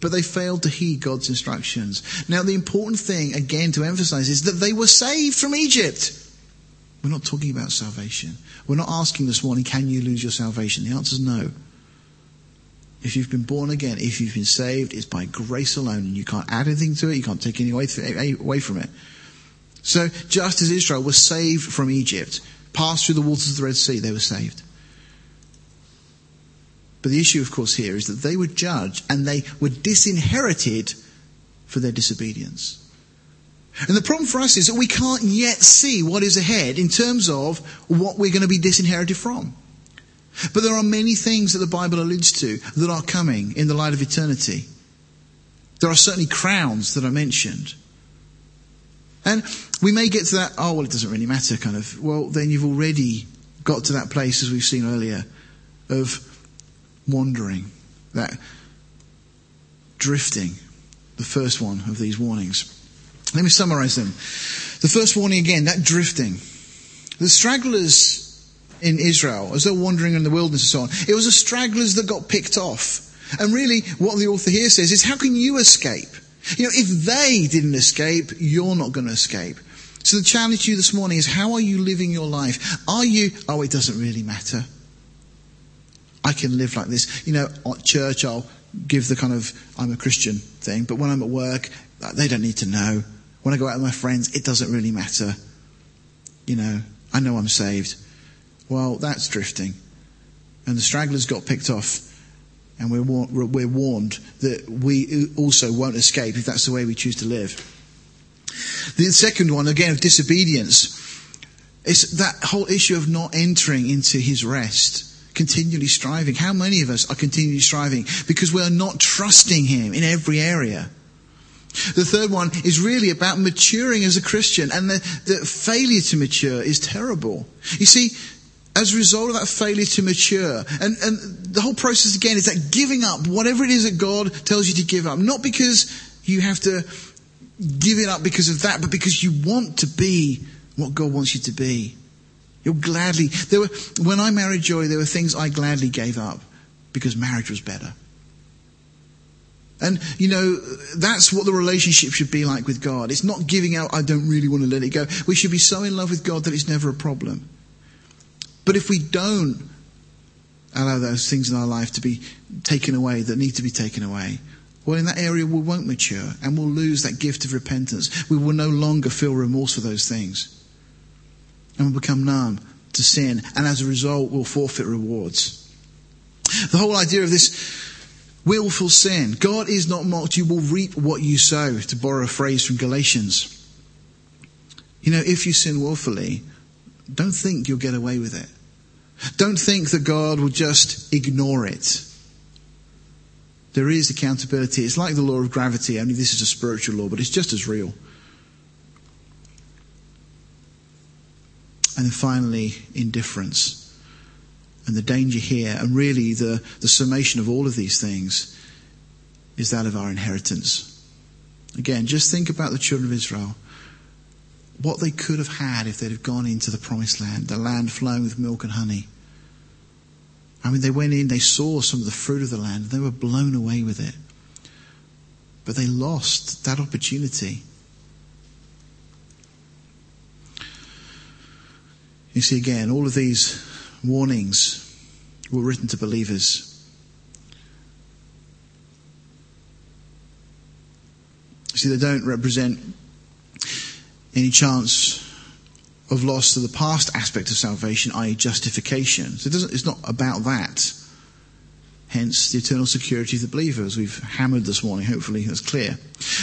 But they failed to heed God's instructions. Now, the important thing, again, to emphasize is that they were saved from Egypt. We're not talking about salvation. We're not asking this morning, can you lose your salvation? The answer is no. If you've been born again, if you've been saved, it's by grace alone, and you can't add anything to it, you can't take anything away from it. So, just as Israel was saved from Egypt, passed through the waters of the Red Sea, they were saved. But the issue, of course, here is that they were judged and they were disinherited for their disobedience. And the problem for us is that we can't yet see what is ahead in terms of what we're going to be disinherited from. But there are many things that the Bible alludes to that are coming in the light of eternity. There are certainly crowns that are mentioned. And we may get to that, oh, well, it doesn't really matter kind of. Well, then you've already got to that place, as we've seen earlier, of wandering, that drifting, the first one of these warnings. Let me summarize them. The first warning again, that drifting. The stragglers in Israel, as they're wandering in the wilderness and so on, it was the stragglers that got picked off. And really, what the author here says is, how can you escape? You know, if they didn't escape, you're not going to escape. So the challenge to you this morning is, how are you living your life? Are you, oh, it doesn't really matter. I can live like this. You know, at church, I'll give the kind of, I'm a Christian thing, but when I'm at work, they don't need to know. When I go out with my friends, it doesn't really matter. You know, I know I'm saved. Well, that's drifting. And the stragglers got picked off. And we're, we're warned that we also won't escape if that's the way we choose to live. The second one, again, of disobedience, is that whole issue of not entering into his rest continually striving. How many of us are continually striving? Because we are not trusting Him in every area. The third one is really about maturing as a Christian, and the, the failure to mature is terrible. You see, as a result of that failure to mature, and, and the whole process again is that giving up whatever it is that God tells you to give up, not because you have to give it up because of that, but because you want to be what God wants you to be. You'll gladly, there were, when I married Joy, there were things I gladly gave up because marriage was better. And, you know, that's what the relationship should be like with God. It's not giving out, I don't really want to let it go. We should be so in love with God that it's never a problem. But if we don't allow those things in our life to be taken away that need to be taken away, well, in that area we won't mature and we'll lose that gift of repentance. We will no longer feel remorse for those things and we'll become numb to sin, and as a result we'll forfeit rewards. The whole idea of this willful sin, God is not mocked, you will reap what you sow, to borrow a phrase from Galatians. You know, if you sin willfully, don't think you'll get away with it. Don't think that God will just ignore it. There is accountability. It's like the law of gravity, only this is a spiritual law, but it's just as real. And then finally, indifference. And the danger here, and really the, the summation of all of these things, is that of our inheritance. Again, just think about the children of Israel. What they could have had if they'd have gone into the promised land, the land flowing with milk and honey. I mean, they went in, they saw some of the fruit of the land, and they were blown away with it. But they lost that opportunity. You see, again, all of these warnings were written to believers. See, they don't represent any chance of loss to the past aspect of salvation, i.e., justification. So it it's not about that. Hence, the eternal security of the believers we've hammered this morning. Hopefully, that's clear.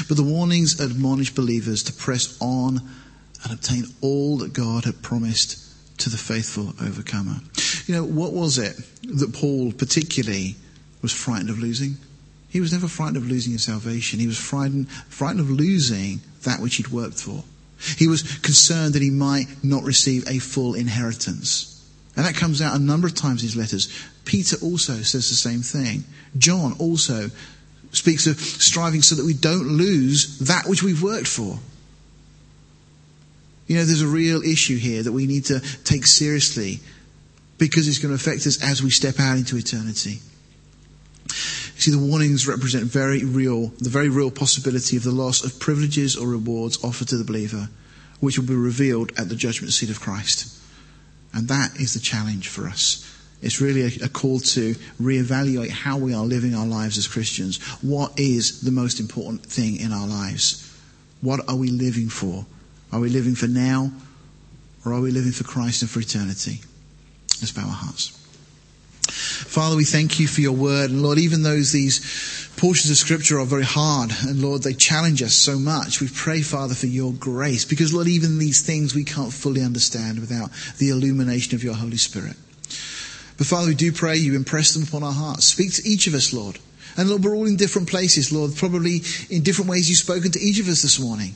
But the warnings admonish believers to press on and obtain all that God had promised to the faithful overcomer. You know, what was it that Paul particularly was frightened of losing? He was never frightened of losing his salvation. He was frightened, frightened of losing that which he'd worked for. He was concerned that he might not receive a full inheritance. And that comes out a number of times in his letters. Peter also says the same thing. John also speaks of striving so that we don't lose that which we've worked for. You know, there's a real issue here that we need to take seriously because it's going to affect us as we step out into eternity. You see, the warnings represent very real, the very real possibility of the loss of privileges or rewards offered to the believer, which will be revealed at the judgment seat of Christ. And that is the challenge for us. It's really a, a call to reevaluate how we are living our lives as Christians. What is the most important thing in our lives? What are we living for? Are we living for now or are we living for Christ and for eternity? Let's bow our hearts. Father, we thank you for your word. And Lord, even though these portions of scripture are very hard, and Lord, they challenge us so much, we pray, Father, for your grace. Because Lord, even these things we can't fully understand without the illumination of your Holy Spirit. But Father, we do pray you impress them upon our hearts. Speak to each of us, Lord. And Lord, we're all in different places, Lord, probably in different ways you've spoken to each of us this morning.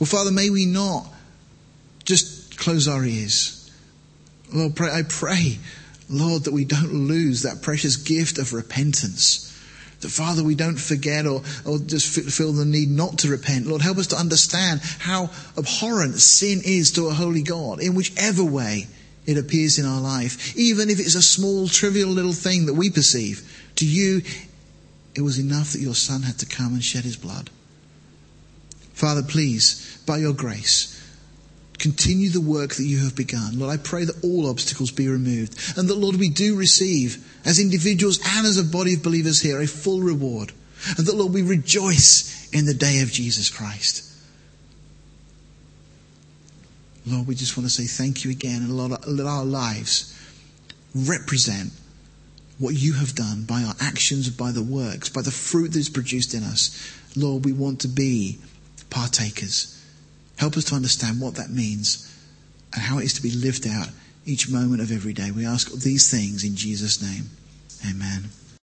Well, Father, may we not just close our ears. Lord, pray, I pray, Lord, that we don't lose that precious gift of repentance. That, Father, we don't forget or, or just feel the need not to repent. Lord, help us to understand how abhorrent sin is to a holy God in whichever way it appears in our life. Even if it's a small, trivial little thing that we perceive. To you, it was enough that your Son had to come and shed his blood. Father, please, by your grace, continue the work that you have begun. Lord, I pray that all obstacles be removed and that, Lord, we do receive, as individuals and as a body of believers here, a full reward. And that, Lord, we rejoice in the day of Jesus Christ. Lord, we just want to say thank you again and Lord, let our lives represent what you have done by our actions, by the works, by the fruit that is produced in us. Lord, we want to be partakers. Help us to understand what that means and how it is to be lived out each moment of every day. We ask these things in Jesus' name. Amen.